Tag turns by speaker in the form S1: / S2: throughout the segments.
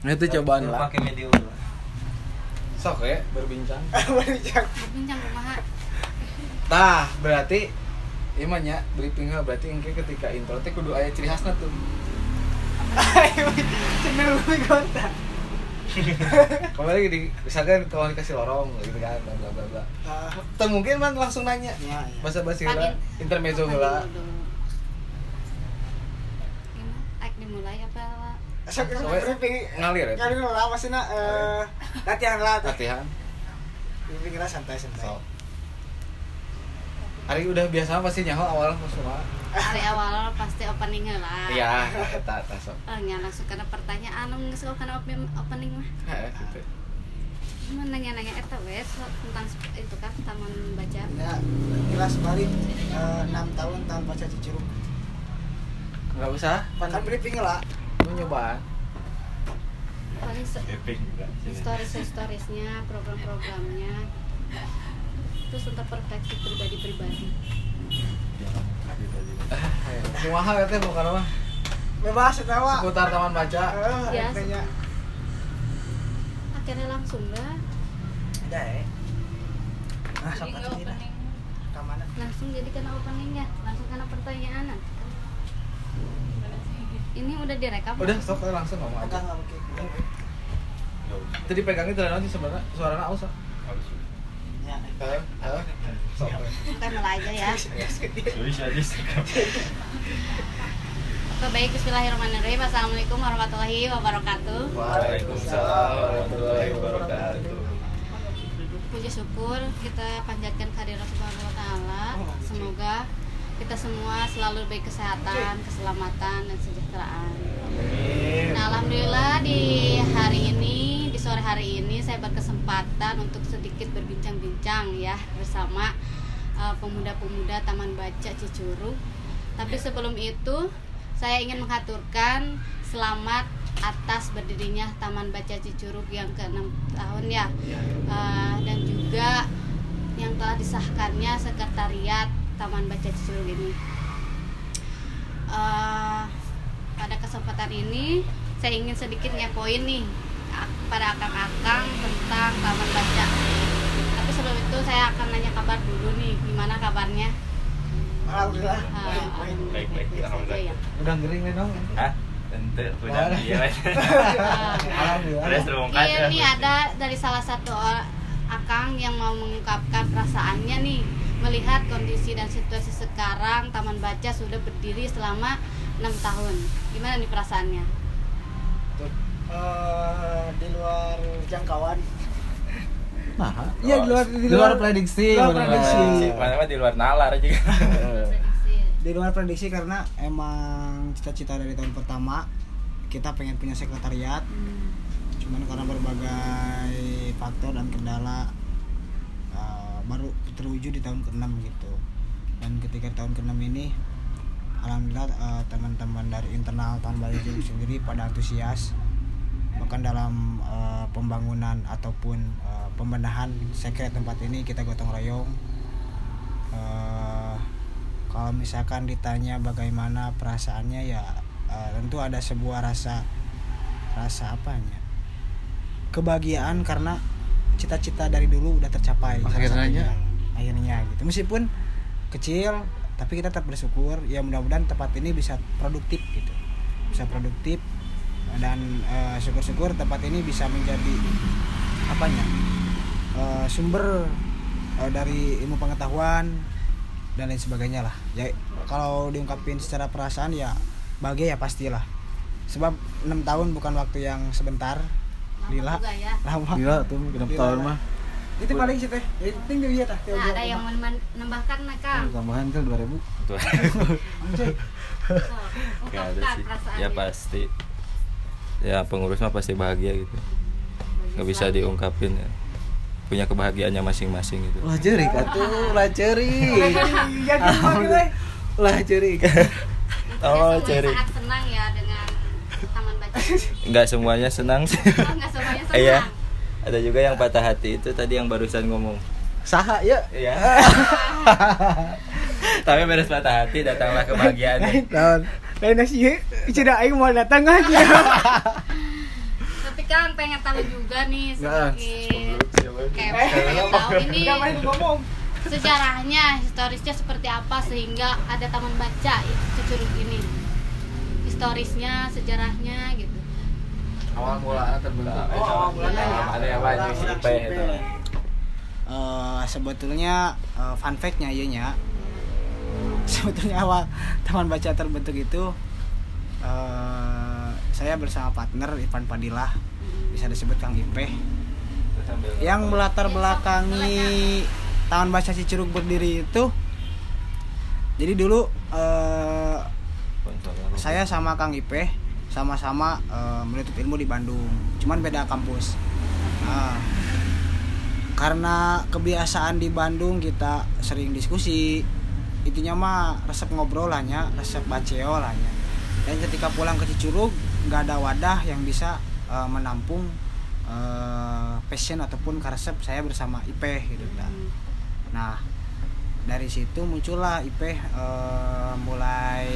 S1: Nah, itu cobaan
S2: Lu
S1: lah.
S2: pakai medium lah.
S1: Sok ya berbincang.
S3: Berbincang.
S4: bincang kumaha
S1: Tah, berarti Imanya briefing berarti engke ketika intro teh kudu aya ciri khasna tuh.
S3: Cenderung kota.
S1: Kemarin di misalkan komunikasi lorong gitu kan bla bla bla bla.
S3: Ah,
S1: mungkin man langsung nanya.
S3: Ya, ya.
S1: Bahasa basi intermezzo heula.
S4: Pagi dulu. Gimana? Aik dimulai apa
S3: Sok
S1: Soalnya
S3: briefing
S1: ngalir ya?
S3: Ngalir lah maksudnya eh latihan lah.
S1: Latihan.
S3: Briefing lah santai-santai.
S1: So. Hari udah biasa pasti nyaho awal semua.
S4: dari awal pasti opening lah
S1: Iya, eta eta sok.
S4: Oh, nya langsung karena pertanyaan anu geus kana opening opening mah
S1: Heeh, gitu.
S4: Cuma nanya-nanya eta we tentang itu kan taman baca
S3: Ya, kelas balik eh, 6 tahun tahun baca Cicurug.
S1: Enggak usah,
S3: Kan briefing lah.
S1: lu nyobaan.
S4: Paling se- stories storiesnya program-programnya terus untuk perspektif pribadi-pribadi
S1: Kumaha teh bukan apa?
S3: Bebas ketawa.
S1: Seputar taman baca.
S4: Ya,
S3: intinya.
S4: akhirnya langsung lah
S3: Ada ya. Nah, dah. Ke mana?
S4: langsung jadi kena openingnya langsung kena pertanyaan ini udah direkam
S1: Udah, sok we langsung ngomong
S3: Enggak,
S1: aja.
S3: enggak mungkin.
S1: Tadi pegangnya terus sih sebenarnya suaranya aus. ah.
S3: Ya.
S4: Kita mulai aja ya. Oke baik Bismillahirrahmanirrahim Assalamualaikum warahmatullahi wabarakatuh
S1: Waalaikumsalam warahmatullahi wabarakatuh.
S4: Puji syukur kita panjatkan kehadiran Subhanahu wa taala. Semoga kita semua selalu baik kesehatan, keselamatan dan kesejahteraan. Nah, alhamdulillah di hari ini, di sore hari ini saya berkesempatan untuk sedikit berbincang-bincang ya bersama uh, pemuda-pemuda Taman Baca Cicurug. Tapi sebelum itu, saya ingin mengaturkan selamat atas berdirinya Taman Baca Cicurug yang ke-6 tahun ya. Uh, dan juga yang telah disahkannya sekretariat Taman Baca Cicurug ini. Eh, pada kesempatan ini saya ingin sedikit ngepoin nih pada akang-akang tentang Taman Baca. Tapi sebelum itu saya akan nanya kabar dulu nih, gimana kabarnya?
S3: Alhamdulillah.
S4: Eh,
S2: Baik, baik, alhamdulillah.
S4: ya.
S1: Udah ngering ya dong.
S2: Hah? Punya
S1: Mana?
S2: dia.
S1: Alhamdulillah.
S4: Iya nih ada dari salah satu akang yang mau mengungkapkan perasaannya nih melihat kondisi dan situasi sekarang Taman Baca sudah berdiri selama enam tahun. Gimana nih perasaannya?
S3: Eh, di luar jangkauan.
S1: Nah,
S3: Iya, di luar-
S1: di luar prediksi.
S3: Di luar prediksi.
S2: Mana mah di luar nalar juga.
S3: Di luar prediksi karena emang cita-cita dari tahun pertama kita pengen punya sekretariat
S4: Hmm.
S3: cuman karena berbagai faktor dan kendala uh, baru terwujud di tahun ke-6 gitu. Dan ketika tahun ke-6 ini alhamdulillah uh, teman-teman dari internal tahun Bali Juruk sendiri pada antusias bahkan dalam uh, pembangunan ataupun uh, pembenahan sekret tempat ini kita gotong royong. Uh, kalau misalkan ditanya bagaimana perasaannya ya uh, tentu ada sebuah rasa rasa apanya? Kebahagiaan karena cita-cita dari dulu udah tercapai
S1: akhirnya?
S3: akhirnya gitu. Meskipun kecil tapi kita tetap bersyukur ya mudah-mudahan tempat ini bisa produktif gitu. Bisa produktif dan eh, syukur-syukur tempat ini bisa menjadi apanya eh, sumber eh, dari ilmu pengetahuan dan lain sebagainya lah. Ya kalau diungkapin secara perasaan ya bahagia ya pastilah. Sebab enam tahun bukan waktu yang sebentar lila
S4: ya.
S3: lama
S1: Gila tuh genap
S3: Gila.
S1: tahun mah.
S3: itu paling sih teh itu tinggi dia tah
S4: Nah, ada yang menambahkan nah, Kang?
S1: Tambahan kan 2000.
S2: Tuh.
S3: Anjay.
S4: So,
S2: Gak ada
S4: ungkapkan
S2: sih. Ya pasti. Ya pengurus mah pasti bahagia gitu. Nggak bisa diungkapin ya. Punya kebahagiaannya masing-masing gitu.
S1: Lah cerik atuh, lah
S3: ya gue
S1: Lah.
S4: Intinya
S2: Oh, ceri.
S4: sangat senang ya dengan taman baca.
S2: Nggak semuanya senang sih.
S4: Oh.
S2: Iya. Ada juga yang patah hati itu tadi yang barusan ngomong.
S1: Saha ya?
S2: Iya. Tapi beres patah hati datanglah kebahagiaan.
S3: tahun lain nasi ya tidak aing mau datang aja
S4: Tapi kan pengen tahu juga nih
S1: Nggak,
S4: sedikit kayak pengen tahu ini
S3: Nggak main ngomong.
S4: sejarahnya historisnya seperti apa sehingga ada taman baca itu Curug ini historisnya sejarahnya gitu
S1: awal mula terbentuk.
S3: Oh, awal mulanya ya.
S2: ada yang banyak IP itu.
S3: Eh, sebetulnya eh, fun fact-nya iya nya. Sebetulnya awal taman baca terbentuk itu eh, saya bersama partner Ivan Padilah bisa disebut Kang Ipeh yang melatar belakangi taman baca Cicurug berdiri itu. Jadi dulu eh, saya sama Kang Ipeh sama-sama eh, menuntut ilmu di Bandung. Cuman beda kampus. Nah, karena kebiasaan di Bandung kita sering diskusi intinya mah resep ngobrol lah nya resep baceo lah nya dan ketika pulang ke Cicurug nggak ada wadah yang bisa eh, menampung eh, passion ataupun resep saya bersama Ipeh gitu dah. Nah, dari situ muncullah Ipeh eh, mulai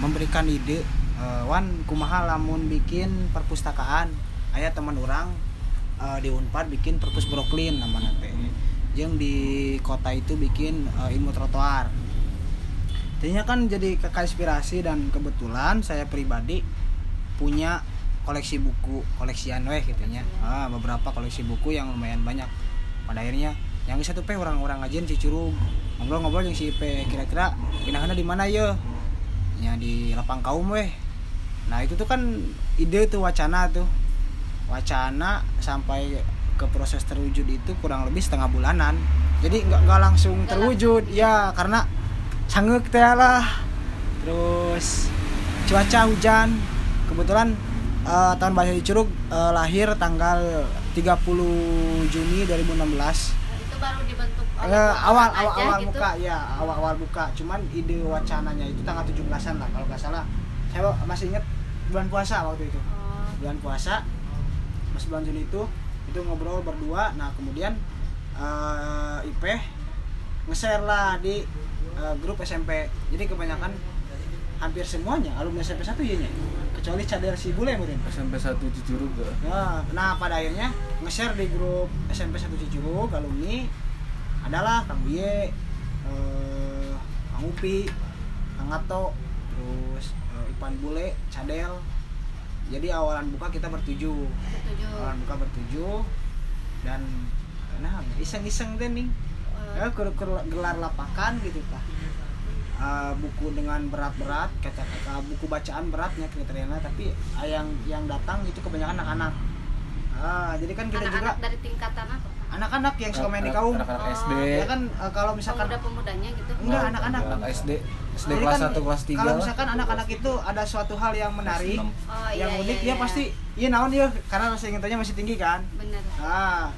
S3: memberikan ide eh, Wan kumaha lamun bikin perpustakaan aya teman orang eh, di Unpad bikin perpus Brooklyn namanya teh yang di kota itu bikin eh, ilmu trotoar Intinya kan jadi kakak inspirasi dan kebetulan saya pribadi punya koleksi buku koleksian weh gitu nya. Ah, beberapa koleksi buku yang lumayan banyak. Pada akhirnya yang satu pe orang-orang ngajin Cicurug ngobrol-ngobrol yang si P kira-kira pindahannya di mana ya? Ya di lapang kaum weh. Nah, itu tuh kan ide tuh wacana tuh. Wacana sampai ke proses terwujud itu kurang lebih setengah bulanan. Jadi nggak nggak langsung terwujud. ya karena sanggup teh lah. Terus cuaca hujan. Kebetulan eh, tahun bahasa Curug eh, lahir tanggal 30 Juni 2016
S4: itu baru dibentuk
S3: Eh, awal
S4: aja
S3: awal awal
S4: gitu.
S3: buka ya awal awal buka. Cuman ide wacananya itu tanggal 17-an lah kalau nggak salah. Saya masih ingat bulan puasa waktu itu.
S4: Oh,
S3: bulan puasa pas bulan Juni itu itu ngobrol berdua. Nah kemudian eh Ipeh nge-share lah di eh, grup SMP jadi kebanyakan hampir semuanya alumni SMP 1 ya nya kecuali cadel si bule mungkin
S1: SMP satu Cicurug gak?
S3: nah, nah pada akhirnya nge-share di grup SMP 1 Cicurug alumni. Adalah Kang Buye eh, Kang Upi Kang Ato terus eh, Ipan Bule Cadel. Jadi awalan buka kita bertujuh.
S4: Setuju.
S3: awalan buka bertujuh. Dan nah iseng-iseng deh nih
S4: Eh,
S3: ya ker- ker- gelar lapakan gitu tah Eh, buku dengan berat-berat kata-kata buku bacaan beratnya kriterianya. Tapi yang yang datang itu kebanyakan anak-anak. Ah jadi kan kita juga
S4: anak-anak dari tingkatan apa
S3: anak-anak yang suka main di kaum.
S1: Anak-anak
S4: Oh,
S1: SD.
S3: ya kan eh, kalau misalkan
S4: pemuda-pemudanya gitu.
S3: Enggak anak-anak.
S1: Anak SD. SD
S3: Jadi
S1: kelas
S3: kan
S1: 1 kelas 3
S3: kalau misalkan anak-anak itu ada suatu hal yang menarik
S4: oh iya
S3: yang
S4: iya,
S3: unik
S4: iya,
S3: dia pasti iya naon dia karena rasa ingetannya masih tinggi kan
S4: bener
S3: Nah,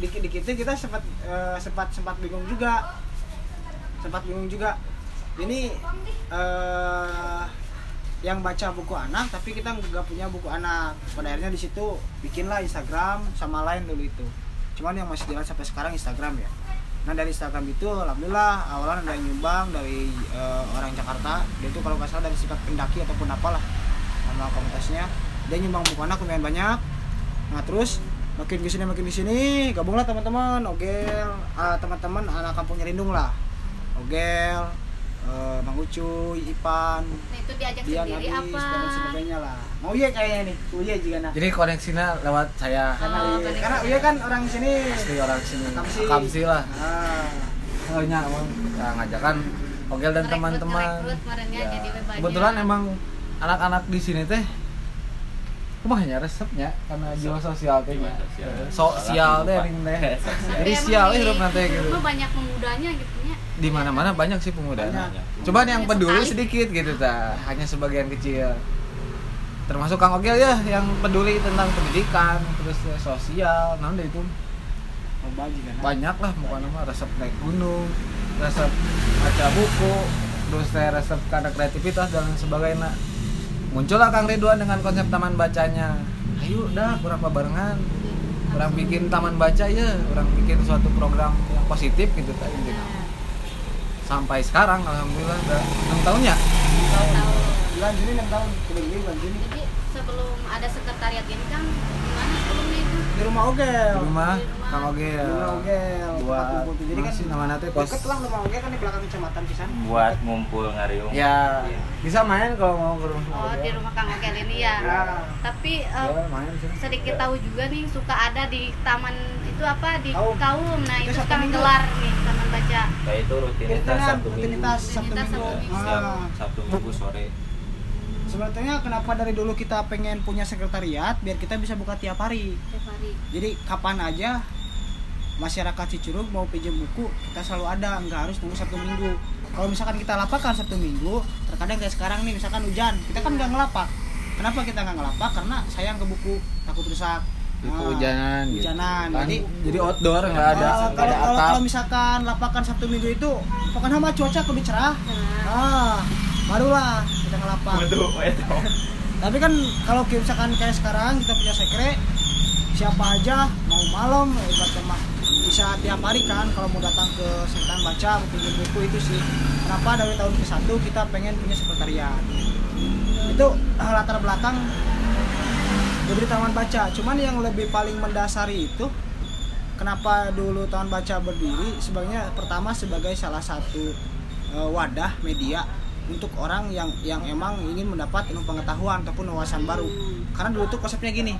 S3: dikit-dikit itu kita sempat eh, sempat sempat bingung juga. Sempat bingung juga. Ini eh yang baca buku anak tapi kita nggak punya buku anak. Pada akhirnya di situ bikinlah Instagram sama lain dulu itu. Cuman yang masih jalan sampai sekarang Instagram ya. Nah dari Instagram itu alhamdulillah awalan ada yang nyumbang dari eh, orang Jakarta. Dia itu kalau nggak salah dari sikap pendaki ataupun apalah nama komunitasnya. Dia nyumbang buku anak lumayan banyak. Nah terus makin di sini makin di sini gabunglah teman-teman ogel ah, teman-teman anak kampung Nyerindung lah ogel eh, Mang Ucuy Ipan
S4: nah itu diajak
S3: Dian
S4: sendiri
S3: Adis
S4: apa
S3: dan sebagainya lah mau iya kayaknya nih Uye juga nah
S1: Jadi koneksinya lewat saya.
S3: karena
S4: Oh,
S3: karena Uye kan orang sini
S1: Asli orang sini.
S3: Akamsi
S1: lah.
S3: ah,
S1: Oh nya emang ya, ngajakan Ogel dan teman-teman. Ya.
S4: banyak.
S1: Kebetulan emang anak-anak di sini teh kumahnya resepnya karena jiwa sosial teh nya. Sosial teh ring teh. Jadi sial hidup nanti gitu.
S4: banyak pemudanya gitu nya
S1: Di mana-mana banyak sih pemuda.
S3: Banyak.
S1: Cuman yang peduli sedikit gitu ta, hanya sebagian kecil. Termasuk Kang Ogel ya yang peduli tentang pendidikan, terus ya, sosial, nah itu
S3: juga nah.
S1: banyak lah pokoknya mah resep naik gunung resep baca buku terus teh resep karena kreativitas dan lain sebagainya muncullah Kang Ridwan dengan konsep taman bacanya ayo dah kurang barengan kurang bikin taman baca ya kurang bikin suatu program yang positif gitu tadi intinya sampai sekarang alhamdulillah udah enam tahun ya?
S3: Bulan Juni 6 tahun. Bulan Juni
S4: jadi sebelum ada sekretariat ini kan
S3: di rumah Ogel.
S1: Di rumah. Kang Oge ya
S3: Di rumah Ogel
S1: buat
S3: jadi kan
S1: nama nanti kos
S3: deket lah rumah Ogel kan di belakang kecamatan pisan.
S2: Buat ngumpul ngariung
S1: ya bisa main kalau mau ke rumah
S4: oh di rumah Kang Okel ini ya.
S3: Ya.
S4: tapi eh,
S1: ya main sih.
S4: sedikit tahu juga nih suka ada di taman itu apa? Di
S3: Kaum.
S4: kaum, nah
S3: Itu
S4: itu gelar nih taman baca.
S2: Kayak itu rutinitas
S3: Rutinitas,
S2: sabtu minggu.
S3: rutinitas Sabtu
S4: Rutinitas
S3: Minggu.
S4: Sabtu Minggu.
S2: setiap
S3: Ah.
S2: sabtu minggu sore
S3: Sebetulnya kenapa dari dulu kita pengen punya sekretariat biar kita bisa buka tiap hari.
S4: tiap hari
S3: Jadi kapan aja masyarakat Cicurug mau pinjam buku kita selalu ada, nggak harus tunggu Sabtu Minggu. Kalau misalkan kita lapakan Sabtu Minggu, terkadang kayak sekarang nih misalkan hujan, kita kan nggak ngelapak. Kenapa kita nggak ngelapak? Karena sayang ke buku, takut rusak. Nah,
S1: kehujanan gitu.
S3: hujanan.
S1: Kan
S3: Jadi
S1: jadi outdoor nggak ada
S3: eh,
S1: nggak
S3: kalau
S1: ada
S3: kalau
S1: atap
S3: kalau misalkan lapakan Sabtu Minggu itu, pokoknya sama cuaca kudu cerah.
S4: nah,
S3: Ah, barulah kita ngelapak. tapi kan kalau misalkan kayak sekarang kita punya sekre siapa aja mau malam ibaratnya mah bisa tiap hari kan kalau mau datang ke sekitar baca mau pinjam buku itu sih. Kenapa dari tahun ke satu kita pengen punya sekretariat? Itu latar belakang dari taman baca. Cuman yang lebih paling mendasari itu kenapa dulu taman baca berdiri? Sebenarnya pertama sebagai salah satu eh, wadah media untuk orang yang yang emang ingin mendapat ilmu pengetahuan ataupun wawasan baru. Karena dulu tuh konsepnya gini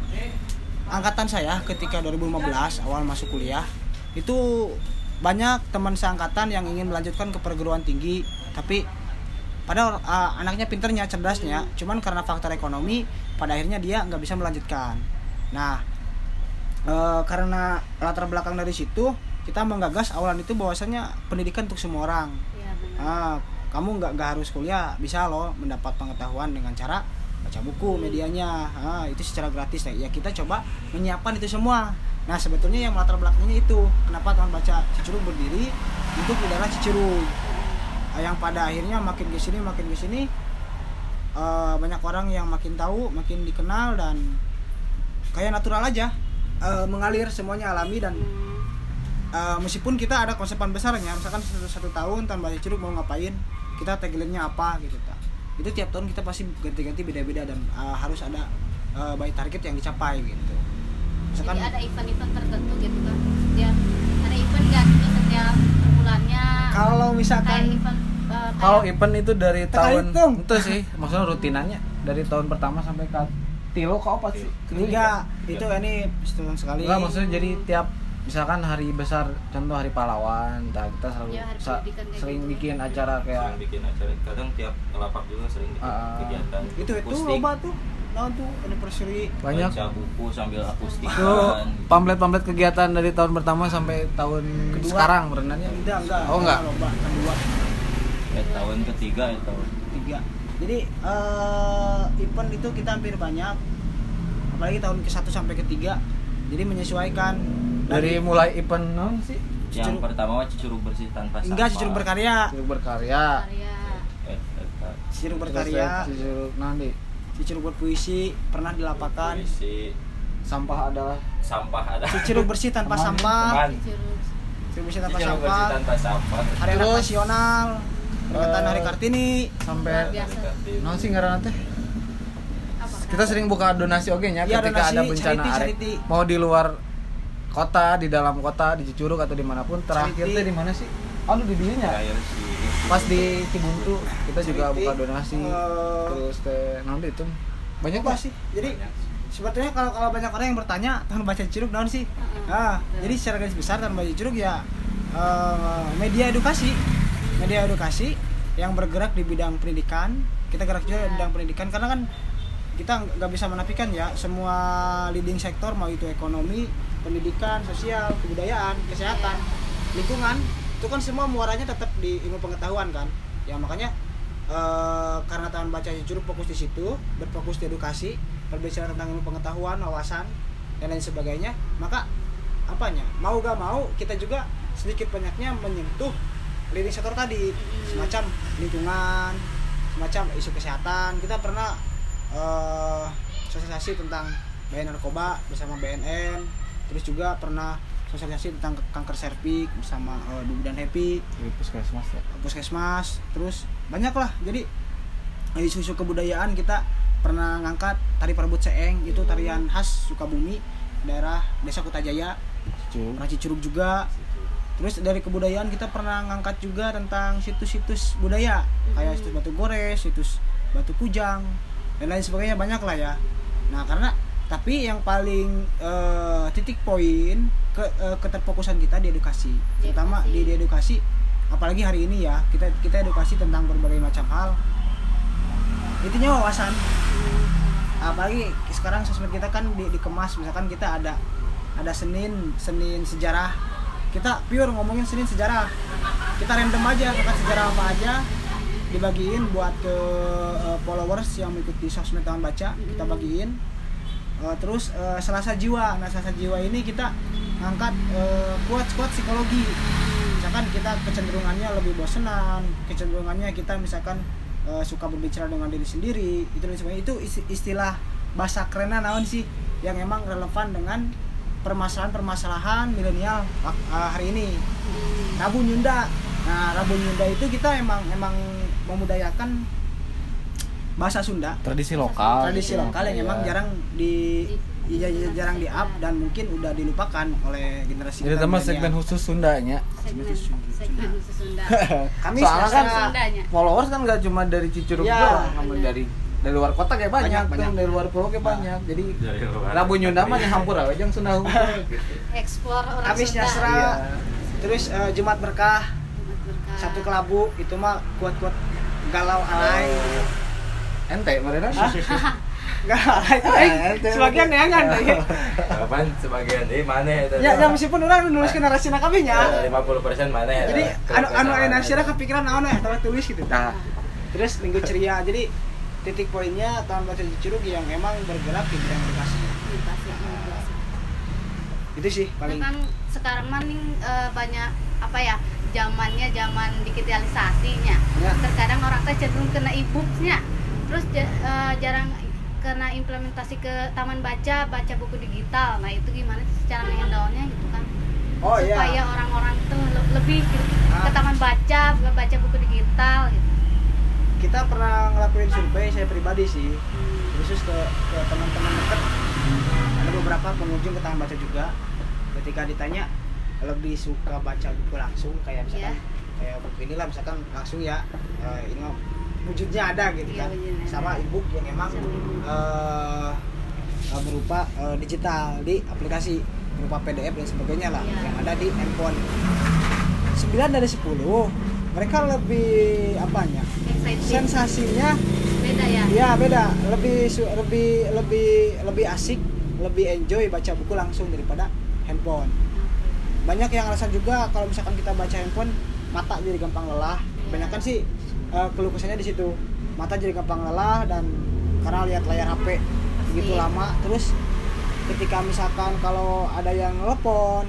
S3: angkatan saya ketika 2015 awal masuk kuliah itu banyak teman seangkatan yang ingin melanjutkan ke perguruan tinggi tapi padahal uh, anaknya pinternya cerdasnya. Cuman karena faktor ekonomi pada akhirnya dia nggak bisa melanjutkan. Nah eh, karena latar belakang dari situ kita menggagas awalan itu bahwasanya pendidikan untuk semua orang.
S4: Ya benar.
S3: Ah, kamu nggak nggak harus kuliah bisa loh mendapat pengetahuan dengan cara baca buku medianya. Ah, itu secara gratis ya kita coba menyiapkan itu semua. Nah sebetulnya yang latar belakangnya itu kenapa teman baca Cicurug berdiri untuk di daerah Cicurug Ah, yang pada akhirnya makin ke sini makin ke sini eh, banyak orang yang makin tahu makin dikenal dan kayak natural aja eh, mengalir semuanya alami dan
S4: Hmm,
S3: Uh, meskipun kita ada konsepan besarnya misalkan satu, satu tahun tanpa curug mau ngapain kita tagline-nya apa gitu ta. itu tiap tahun kita pasti ganti-ganti beda-beda dan uh, harus ada uh, by target yang dicapai gitu. Misalkan
S4: jadi ada event-event tertentu gitu kan setiap ada event nggak gitu setiap bulannya?
S3: Kalau
S4: kayak
S3: misalkan
S4: event eh,
S1: kalau event itu dari tahun
S3: hitung.
S1: itu sih maksudnya rutinannya dari tahun pertama sampai ke tilo ke apa sih?
S3: Ketiga itu ini setahun sekali.
S1: Enggak maksudnya jadi tiap misalkan hari besar contoh hari pahlawan nah kita selalu
S4: Ya,
S1: sa- sering
S4: gitu.
S1: bikin acara kayak
S2: sering bikin acara. Kadang tiap lapak juga sering bikin
S1: Ah.
S2: kegiatan
S3: itu itu
S2: akustik,
S3: loba tuh. Nah tuh anniversary.
S1: Banyak.
S2: Baca buku sambil akustikan.
S1: Itu pamflet-pamflet kegiatan dari tahun pertama sampai tahun
S3: Kedua.
S1: sekarang berenangnya?
S3: Enggak enggak.
S1: Oh, enggak?
S3: loba kedua.
S2: Ya, tahun ketiga ya tahun
S3: tiga jadi eh, event itu kita hampir banyak. Apalagi tahun ke satu sampai ketiga. Jadi menyesuaikan
S1: dari mulai event non sih?
S2: Yang pertama mah Cicurug bersih tanpa sampah.
S3: Enggak Cicurug berkarya.
S1: Cicurug berkarya.
S2: Eh, eh, eh,
S1: Terus
S3: berkarya.
S1: Cicurug nanti
S3: Cicurug berpuisi pernah dilapakan.
S2: Puisi,
S1: sampah adalah
S2: sampah ada
S3: Cicurug bersih tanpa
S1: Teman,
S3: sampah.
S4: Cicurug
S3: bersih tanpa sampah.
S2: Tanpa sampah.
S3: Hari anak nasional. Peringatan
S1: eh,
S3: hari kartini.
S1: Sampai non sih ngaranna teh
S4: apa
S1: kita sering buka donasi oke nya
S3: Iya,
S1: ketika
S3: donasi,
S1: ada bencana
S3: charity,
S1: arek.
S3: charity.
S1: mau di luar kota di dalam kota di Cicurug atau di mana
S3: pun
S1: terakhir di mana sih? Aduh di dinya
S2: terakhir sih
S1: pas di Cibuntu kita juga buka donasi.
S3: Eh,
S1: terus teh nanti itu? Banyak
S3: apa sih? Jadi
S2: Banyak.
S3: sebetulnya kalau kalau banyak orang yang bertanya tahun baca Cicurug naon sih? Ah
S4: Betul.
S3: jadi secara garis besar tahun baca Cicurug ya eh, media edukasi. Media edukasi yang bergerak di bidang pendidikan. Kita gerak juga di bidang pendidikan karena kan kita nggak bisa menafikan ya semua leading sektor mau itu ekonomi pendidikan sosial kebudayaan kesehatan lingkungan itu kan semua muaranya tetap di ilmu pengetahuan kan. Ya makanya eh, karena tahun baca Cicurug fokus di situ berfokus di edukasi berbicara tentang ilmu pengetahuan wawasan dan lain sebagainya maka apanya? Mau gak mau kita juga sedikit banyaknya menyentuh leading sektor tadi. Semacam lingkungan semacam isu kesehatan. Kita pernah eh sosialisasi tentang bahaya narkoba bersama BNN terus juga pernah sosialisasi tentang kanker serviks bersama eh, Dubu dan Happy.
S1: Di puskesmas ya?
S3: Puskesmas terus banyak lah jadi isu-isu kebudayaan kita pernah ngangkat. Tari perebut seeng itu tarian khas Sukabumi daerah desa Kutajaya
S1: Cuk.
S3: pernah Cicurug juga. Terus dari kebudayaan kita pernah ngangkat juga tentang situs-situs budaya kayak situs batu gores situs batu kujang dan lain sebagainya. Banyak lah ya. Nah karena tapi yang paling eh, titik poin ke eh, keterfokusan kita di edukasi. Terutama
S4: Edukasi.
S3: di, di edukasi apalagi hari ini ya kita kita edukasi tentang berbagai macam hal. Intinya wawasan. Apalagi sekarang sosmed kita kan di- dikemas. Misalkan kita ada ada Senin Senin sejarah. Kita pure ngomongin Senin sejarah. Kita random aja angkat sejarah apa aja dibagiin buat ke eh, followers yang mengikuti sosmed taman baca kita bagiin Eh, terus eh, Selasa Jiwa. Nah Selasa Jiwa ini kita ngangkat eh, quotes-quotes psikologi. Misalkan kita kecenderungannya lebih bosenan kecenderungannya kita misalkan eh, suka berbicara dengan diri sendiri itu dan itu is- istilah bahasa kerennya naon sih yang emang relevan dengan permasalahan-permasalahan milenial hari ini. Rabu Nyunda. Nah Rabu Nyunda itu kita emang emang memudayakan bahasa Sunda
S1: Tradisi lokal.
S3: tradisi lokal yang emang
S1: Iya.
S3: jarang di ya, ya, jarang di up dan mungkin udah dilupakan oleh generasi
S1: Jadi
S3: kita
S1: teman segmen khusus Sundanya.
S4: segmen segmen khusus Sunda
S3: kami
S1: Soalnya kan
S4: Sundanya
S1: followers kan nggak cuma dari Cicurug
S3: Ya,
S1: doang,
S4: benar.
S1: dari dari luar kota kayak banyak,
S3: Banyak, banyak.
S1: dari luar pulau kayak
S3: Nah.
S1: banyak. Jadi. Rabu Nyunda mah yang hampur aja yang Sunda gitu.
S4: explore orang
S3: Kamis
S4: Sunda
S3: Nyasra.
S1: Iya.
S3: terus eh, Jumat berkah
S4: Jumat berkah.
S3: satu kelabu itu mah kuat-kuat galau alay
S1: Ente mereka.
S3: Eh,
S1: ente.
S3: sebagian ya kan?
S2: Kapan sebagian? Ini mana itu?
S3: ya, ya meskipun orang nuliskan narasi nakabinya
S2: lima puluh persen mana ya?
S3: jadi anu anu anu narasi kepikiran naon ya tahu tulis gitu.
S1: Nah,
S3: terus minggu ceria. Jadi titik poinnya tahun baca Cicurug yang emang bergerak di bidang edukasi itu sih paling.
S4: Kan sekarang mah nih, eh, banyak apa ya zamannya zaman digitalisasinya.
S3: Ya.
S4: terkadang orang teh cenderung kena e-booksnya terus eh, jarang kena implementasi ke taman baca baca buku digital. Nah itu gimana sih cara ngehandle-nya gitu kan?
S3: Oh iya.
S4: Supaya orang-orang tuh le- lebih gitu,
S3: Ah.
S4: ke taman baca baca buku digital gitu.
S3: Kita pernah ngelakuin survei saya pribadi sih. Khusus ke, ke teman-teman dekat. Ada beberapa pengunjung ke taman baca juga. Ketika ditanya lebih suka baca buku langsung? Kayak misalkan
S4: Iya.
S3: kayak buku inilah misalkan langsung ya. Eh, ini wujudnya ada gitu
S4: Iya,
S3: kan.
S4: Wujudnya ada.
S3: sama ebook yang emang
S4: ebook.
S3: eh, eh, berupa eh, digital di aplikasi berupa PDF dan sebagainya lah
S4: Iya.
S3: yang ada di handphone. 9 dari 10 mereka lebih apanya?
S4: Exciting.
S3: sensasinya
S4: beda ya?
S3: Ya beda. Lebih su- lebih lebih lebih asik lebih enjoy baca buku langsung daripada handphone. Banyak yang alasan juga kalau misalkan kita baca handphone mata jadi gampang lelah. Kebanyakan sih eh, keluh kesahnya di situ. Mata jadi gampang lelah dan karena lihat layar HP begitu lama terus ketika misalkan kalau ada yang telepon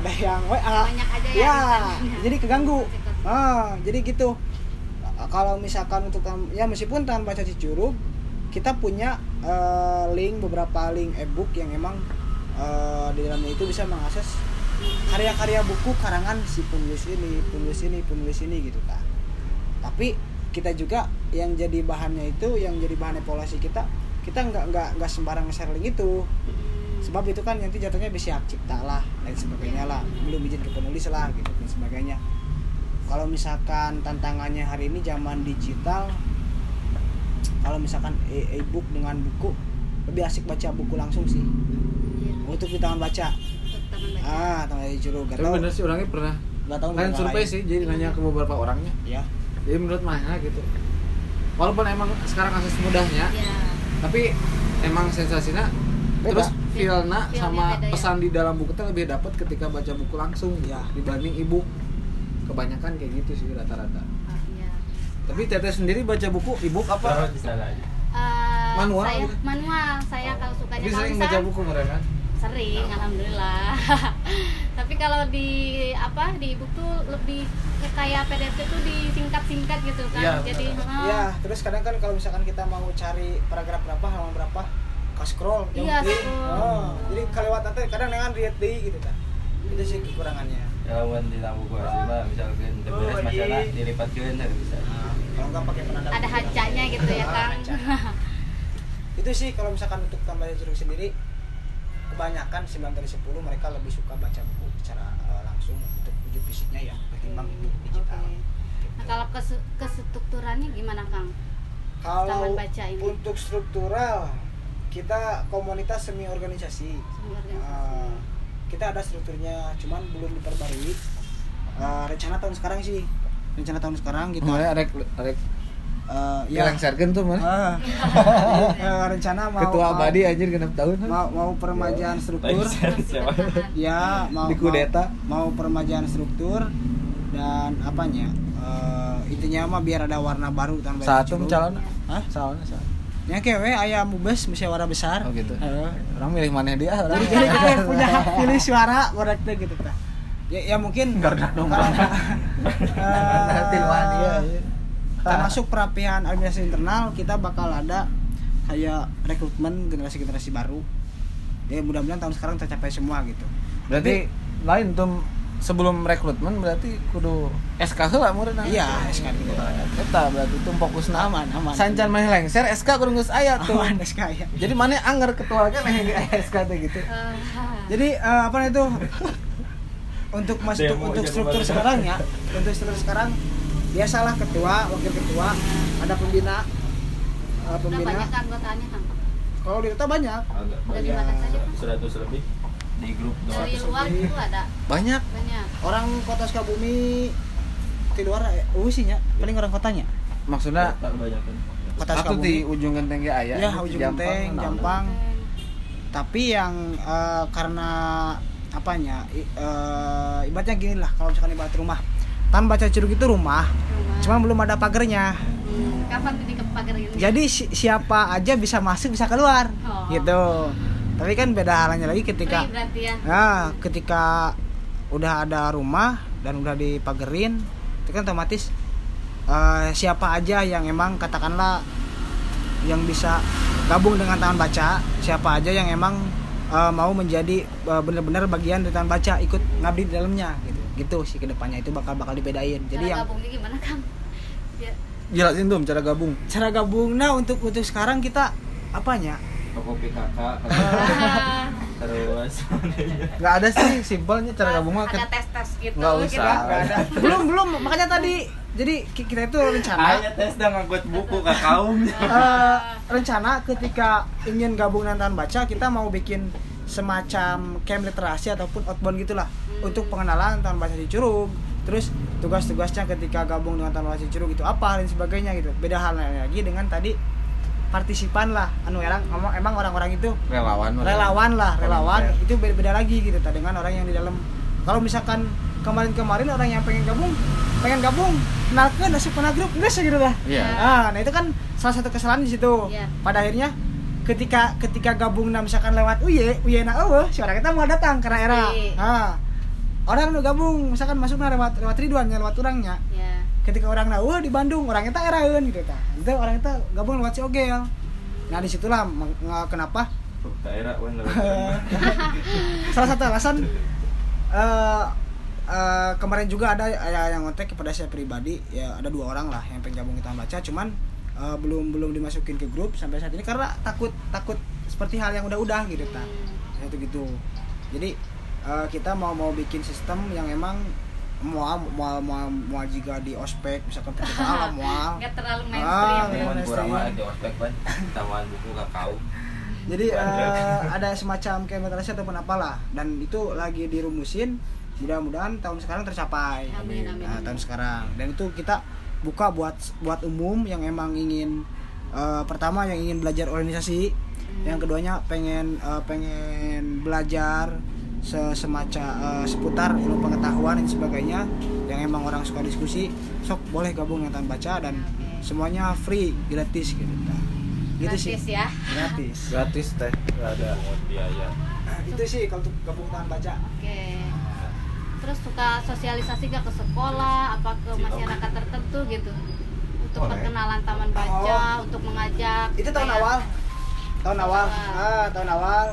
S3: ada yang WA
S4: banyak aja ya
S3: ya jadi keganggu. Ah jadi gitu. Kalau misalkan untuk ya meskipun tanpa baca Cicurug kita punya eh, link beberapa link ebook yang emang eh, di dalamnya itu bisa mengakses karya-karya buku karangan si penulis ini penulis ini penulis ini gitu kan tapi kita juga yang jadi bahannya itu yang jadi bahan evaluasi kita kita nggak nggak nggak sembarang share link itu. Sebab itu kan nanti jatuhnya bisa hak cipta lah lain sebagainya lah. Belum izin ke penulis lah gitu dan sebagainya. Kalau misalkan tantangannya hari ini zaman digital kalau misalkan e- e-book dengan buku lebih asik baca buku langsung sih.
S4: Iya,
S3: untuk di tangan baca.
S4: Baca.
S3: Ah tangan di juru gak
S1: tapi
S3: tahu.
S1: bener sih orangnya pernah
S3: gak tahu negara
S1: survei sih, jadi nanya ke beberapa orangnya.
S3: ya
S1: Jadi menurut mana gitu. Walaupun emang sekarang akses mudahnya,
S4: ya
S1: tapi emang sensasinya
S3: Beda.
S1: terus feelnya sama
S4: beda ya.
S1: pesan di dalam buku tuh lebih dapat ketika baca buku langsung
S3: Ya.
S1: dibanding ebook kebanyakan kayak gitu sih rata-rata
S4: Ah, iya.
S1: tapi teteh sendiri baca buku ebook apa.
S4: Eh,
S1: Manual
S4: saya manual saya kalau sukanya
S1: tapi
S4: kalau
S1: sering baca buku mereka
S4: sering alhamdulillah. Tapi kalau di apa di ebook tuh lebih kayak PDF tuh disingkat-singkat gitu kan
S1: Iya,
S4: jadi
S3: ya terus kadang kan kalau misalkan kita mau cari paragraf berapa halaman berapa ke scroll
S4: Iya, scroll.
S3: oh, jadi kelewat nanti kadang dengan lihat deui gitu kan. Itu sih kekurangannya.
S2: Ya lawan di lampu gua sih mah misalkan
S3: Oh,
S2: beres masalah
S3: iya.
S2: dilipatkeun harus bisa.
S3: Nah, kalau nggak pakai penanda
S4: ada hancanya gitu ya
S3: Ah,
S4: kan
S3: hanca. itu sih kalau misalkan untuk tambah jeruk sendiri kebanyakan 9 dari 10 mereka lebih suka baca buku secara eh, langsung untuk wujud fisiknya ya ketimbang buku digital
S4: Oke. Nah, kalau kesu- kestrukturannya gimana, Kang?
S3: kalau
S4: baca ini.
S3: untuk struktural kita komunitas semi organisasi
S4: Semua organisasi.
S3: Eh, kita ada strukturnya cuman belum diperbarui Eh, rencana tahun sekarang sih rencana tahun sekarang kita
S1: Mulai rek rek
S3: eh,
S1: ya. Lengserkeun tuh mana?
S3: Ah. Eh, rencana mau
S1: Ketua abadi anjir genep tahun.
S3: mau mau peremajaan struktur
S2: Siapa?
S3: ya mau
S1: Di kudeta.
S3: mau, mau peremajaan struktur dan apanya eh, intinya mah biar ada warna baru tahun
S1: Satu calon.
S3: Hah?
S1: Calon
S3: yang kewe ayam mubes musyawarah besar
S1: Oh gitu.
S3: Heeh.
S1: Orang milih mana dia orang.
S3: jadi kita punya hak pilih suara teh gitu ya, ya mungkin
S1: Gardak dong.
S3: kalau
S1: Nah,
S3: termasuk perapian administrasi internal kita bakal ada kayak rekrutmen generasi-generasi baru. Ya mudah-mudahan tahun sekarang tercapai semua gitu.
S1: Berarti lain tuh sebelum rekrutmen berarti kudu SK heula murid
S3: iya SK gitu
S1: Eta berarti tuh fokusna
S3: aman aman.
S1: Sancan mah lengser SK kudu geus aya tuh.
S3: aman SK ya
S1: Jadi mana anggar ketua kan yang SK teh gitu.
S3: Jadi eh, apa itu untuk mas
S2: Demo
S3: untuk struktur sekarang ya untuk struktur sekarang biasalah ketua wakil ketua ada pembina eh,
S4: udah
S3: pembina
S4: banyak kan anggotanya, Kang?
S3: kalau di Dota banyak
S4: Dari
S2: banyak.
S4: mana saja, Kang?
S2: Seratus lebih di grup
S4: Dari
S2: 200
S4: luar itu ada
S1: Banyak.
S4: banyak.
S3: orang kota Sukabumi di luar eh, uh sih nya paling orang kotanya
S1: Maksudnya
S2: Tak banyak kan.
S3: kota
S1: Atuh di
S3: Sukabumi
S1: ujung genteng ge aya.
S3: ya
S1: di
S3: ujung
S1: Jampang,
S3: genteng. Jampang tapi yang eh, karena apanya eh, ibaratnya gini lah kalau misalkan ibarat rumah tan baca curug itu rumah
S4: Rumah.
S3: cuma belum ada pagernya
S4: Hmm, kapan ke pagar ini?
S3: jadi si- siapa aja bisa masuk bisa keluar
S4: Oh.
S3: gitu tapi kan beda halnya lagi ketika
S4: Free berarti ya.
S3: nah ketika udah ada rumah dan udah dipagerin itu kan otomatis eh, siapa aja yang emang katakanlah yang bisa gabung dengan taman baca siapa aja yang emang eh, mau menjadi eh, benar-benar bagian dari taman baca ikut ngabdi di dalamnya gitu gitu sih ke depannya itu bakal bakal dibedain jadi
S4: Cara
S3: yang
S4: gabungnya gimana, Kang? Biar
S1: Jelasin tuh cara gabung.
S3: cara gabung nah untuk untuk sekarang kita apanya
S2: Toko PKK terus
S1: Enggak ada sih simpelnya cara gabung mah
S4: ada
S1: kan.
S4: tes-tes gitu.
S1: Nggak
S4: gitu.
S1: usah.
S3: Nggak ada. belum belum makanya tadi jadi ki- kita itu rencana
S2: Aya tes dah ngangkut buku ke kaum.
S3: eh, rencana ketika ingin gabung dengan baca kita mau bikin semacam camp literasi ataupun outbound gitulah
S4: Hmm.
S3: untuk pengenalan taman baca di Curug terus tugas-tugasnya ketika gabung dengan taman baca di Curug itu apa dan sebagainya gitu beda halnya lagi dengan tadi partisipan lah anu orang ngomong emang orang-orang itu
S1: Relawan. mah.
S3: relawan lah relawan itu beda, beda lagi gitu ta, dengan orang yang di dalam kalau misalkan kemarin-kemarin orang yang pengen gabung pengen gabung kenalkan nasib pernah grup enggak sih gitu lah
S1: Iya.
S3: Ah, nah itu kan salah satu kesalahan di situ.
S4: Iya.
S3: Pada akhirnya ketika ketika gabung nah misalkan lewat UY, UY na eueuh, si orang kita mau datang karena era.
S4: Iya.
S3: Ah. Orang nu gabung misalkan masuk na lewat lewat Ridwan ya lewat orangnya.
S4: Ya.
S3: Ketika orang na eueuh di Bandung, orang kita eraeun gitu ta. Itu orang kita gabung lewat si Ogel. Nah, di situlah kenapa
S2: Daerah
S3: salah satu alasan eh eh, kemarin juga ada ya, yang ngontek kepada saya pribadi ya ada dua orang lah yang pengen gabung kita baca cuman eh, belum belum dimasukin ke grup sampai saat ini karena takut takut seperti hal yang udah-udah gitu ta
S4: Hmm.
S3: itu gitu jadi eh, kita mau mau bikin sistem yang emang mual mual mual, mual jika di ospek misalkan kita alam mual
S4: Nggak terlalu
S3: Ah,
S4: mainstream.
S3: iya.
S2: Cuman kurang mah di ospek ban taman buku ke kaum.
S3: jadi eh, ada semacam kementerian ataupun apalah dan itu lagi dirumusin mudah-mudahan tahun sekarang tercapai
S4: Amin, amin,
S3: Nah,
S4: amin.
S3: tahun sekarang dan itu kita buka buat buat umum yang emang ingin eh, pertama yang ingin belajar organisasi
S4: Hmm.
S3: yang keduanya pengen eh, pengen belajar se- semacam eh, seputar ilmu pengetahuan dan sebagainya yang emang orang suka diskusi sok boleh gabung dengan baca dan
S4: Oke.
S3: semuanya free gratis gitu Nah, gitu sih
S4: Gratis ya.
S3: gratis
S1: Gratis teh. Enggak ada.
S2: Biaya.
S3: itu sih kalau untuk gabung tahan baca
S4: Oke. Terus suka sosialisasi gak ke sekolah, apa ke masyarakat tertentu gitu? Untuk
S1: Boleh.
S4: perkenalan taman baca, untuk mengajak.
S3: itu tahun
S4: supaya-
S3: awal tahun awal
S4: Awal.
S3: ah tahun awal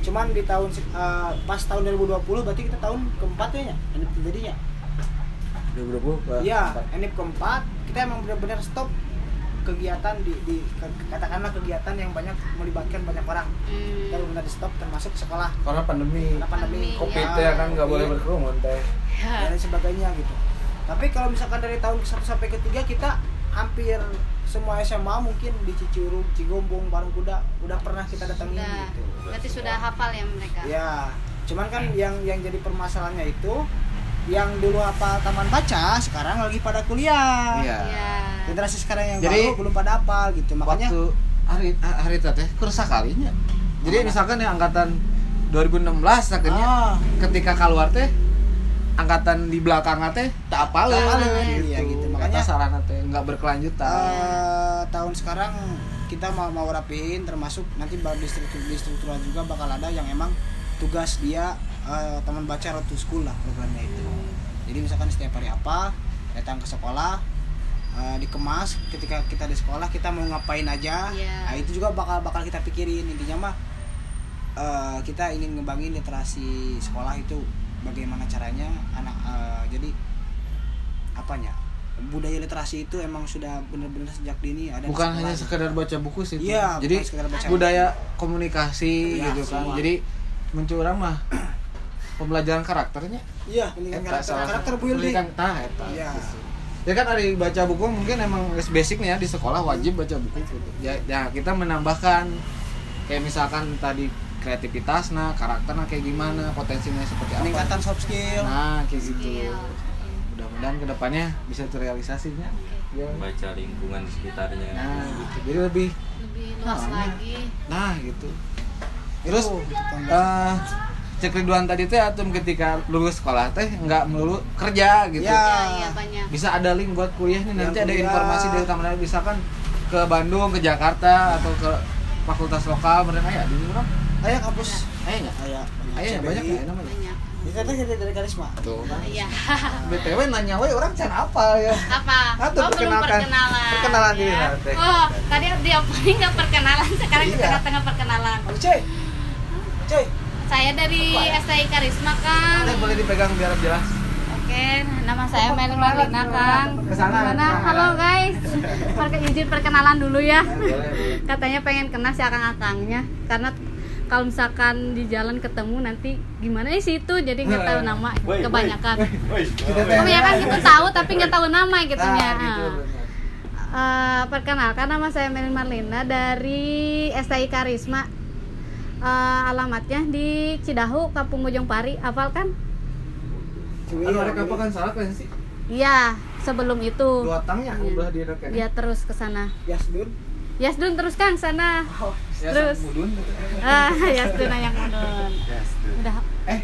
S3: cuman di tahun eh, pas tahun 2020 berarti kita tahun keempat ya nya NIP terjadinya
S1: 2020.
S3: iya NIP keempat kita emang benar-benar stop kegiatan di, di ke- katakanlah kegiatan yang banyak melibatkan banyak orang
S4: Hmm.
S3: benar di stop termasuk sekolah
S1: karena pandemi
S3: karena pandemi
S4: Pandemi,
S1: covid
S4: iya.
S1: ya kan nggak boleh
S3: Covid,
S1: berkerumun teh
S4: Ya.
S3: dan sebagainya gitu tapi kalau misalkan dari tahun ke satu sampai ketiga kita hampir semua SMA mungkin di Cicurug, Cigombong, Parung Kuda udah pernah kita datangin
S4: Sudah.
S3: gitu.
S4: Berarti sudah hafal ya mereka.
S3: Ya, cuman kan yang yang jadi permasalahannya itu yang dulu apa taman baca sekarang lagi pada kuliah.
S1: Iya.
S4: Iya.
S3: Generasi sekarang yang
S1: Jadi,
S3: baru belum pada apa gitu. Makanya
S1: waktu hari hari itu teh kursa kalinya jadi
S3: Mana?
S1: misalkan yang angkatan 2016 akhirnya
S3: Ah.
S1: ketika keluar teh angkatan di belakang teh tak
S3: Tak apalin,
S1: gitu.
S3: iya gitu.
S1: Makanya
S3: Makanya-
S1: sarana teh nggak berkelanjutan
S3: eh, tahun sekarang kita mau mau rapiin termasuk nanti di struktur di struktural juga bakal ada yang emang tugas dia eh, taman baca road to school lah programnya itu. Jadi misalkan setiap hari apa datang ke sekolah eh, dikemas ketika kita di sekolah kita mau ngapain aja.
S4: Iya.
S3: Nah, itu juga bakal bakal kita pikirin intinya mah eh, kita ingin ngembangin literasi sekolah itu bagaimana caranya anak eh, jadi apanya budaya literasi itu emang sudah benar-benar sejak dini ada
S1: bukan
S3: sekolah.
S1: hanya sekedar baca buku sih itu.
S3: Iya,
S1: jadi
S3: baca
S1: budaya komunikasi
S3: Iya,
S1: gitu kan
S3: semua.
S1: jadi mencurang mah pembelajaran karakternya?
S3: Iya pendidikan karakter.
S1: salah
S3: karakter building
S1: pendidikan tah eta.
S3: Iya.
S1: ya kan hari baca buku mungkin emang basicnya di sekolah wajib baca buku. Gitu. ya, ya kita menambahkan kayak misalkan tadi kreativitas nah karakternya kayak gimana potensinya seperti apa.
S3: Peningkatan soft skill.
S1: Nah kayak gitu. Mudah-mudahan ke depannya bisa terrealisasinya. Ya.
S2: baca lingkungan sekitarnya.
S1: Nah gitu. Jadi lebih
S4: Lebih luas
S1: Nah,
S4: lagi.
S1: nah gitu. Terus
S3: Itu, kita-
S1: eh cek Ridwan tadi teh atum ketika lulus sekolah teh nggak melulu kerja gitu
S3: Ya.
S4: Iya, iya banyak.
S1: bisa ada link buat kuliah nih nanti
S3: Yang
S1: ada
S3: kuliah.
S1: informasi dari taman misalkan ke Bandung ke Jakarta atau ke fakultas lokal mereka ya di mana
S3: Ayah kampus
S1: ayah nggak
S3: ayah
S1: ayah ya banyak ya namanya
S4: Banyak.
S3: Dari dari karisma.
S1: tuh kan
S4: Iya.
S1: btw nanya we orang can apa ya
S4: Apa?
S1: Atau
S4: oh,
S1: perkenalkan.
S4: perkenalan.
S1: Perkenalan diri,
S4: ya.
S1: nanti.
S4: Oh, tadi di opening nggak perkenalan, sekarang di
S1: Iya.
S4: tengah-tengah perkenalan.
S3: Aduh, cuy.
S4: Saya dari STI Karisma, Kang.
S1: Teh boleh dipegang biar jelas
S4: Oke, nama saya Meli Marlina, Kang.
S1: Ke
S4: sana,
S1: ke sana.
S4: Halo guys. Perke izin perkenalan dulu ya.
S1: boleh boleh
S4: Katanya pengen kenal si akang-akangnya karena kalau misalkan di jalan ketemu nanti gimana eh situ jadi nggak tahu nama kebanyakan.
S1: kita
S4: Kebanyakan gitu tahu tapi nggak tahu nama gitu
S1: nah,
S4: ya.
S1: gitu
S4: Eh, perkenalkan nama saya Meli Marlina dari STI Karisma. Eh, alamatnya di Cidahu, Kampung Bojong Pari. Hafal kan?
S1: Anu ada apa kan salah kan sih
S4: Iya, sebelum itu.
S1: dua tangnya
S4: Iya.
S1: udah direkan
S4: Dia terus ke sana.
S3: Yasdun.
S4: Yasdun terus Kang sana.
S3: Oh,
S1: Ya,
S4: terus.
S1: mudun
S4: Ah, Yasdun yang mudun. Udah
S1: eh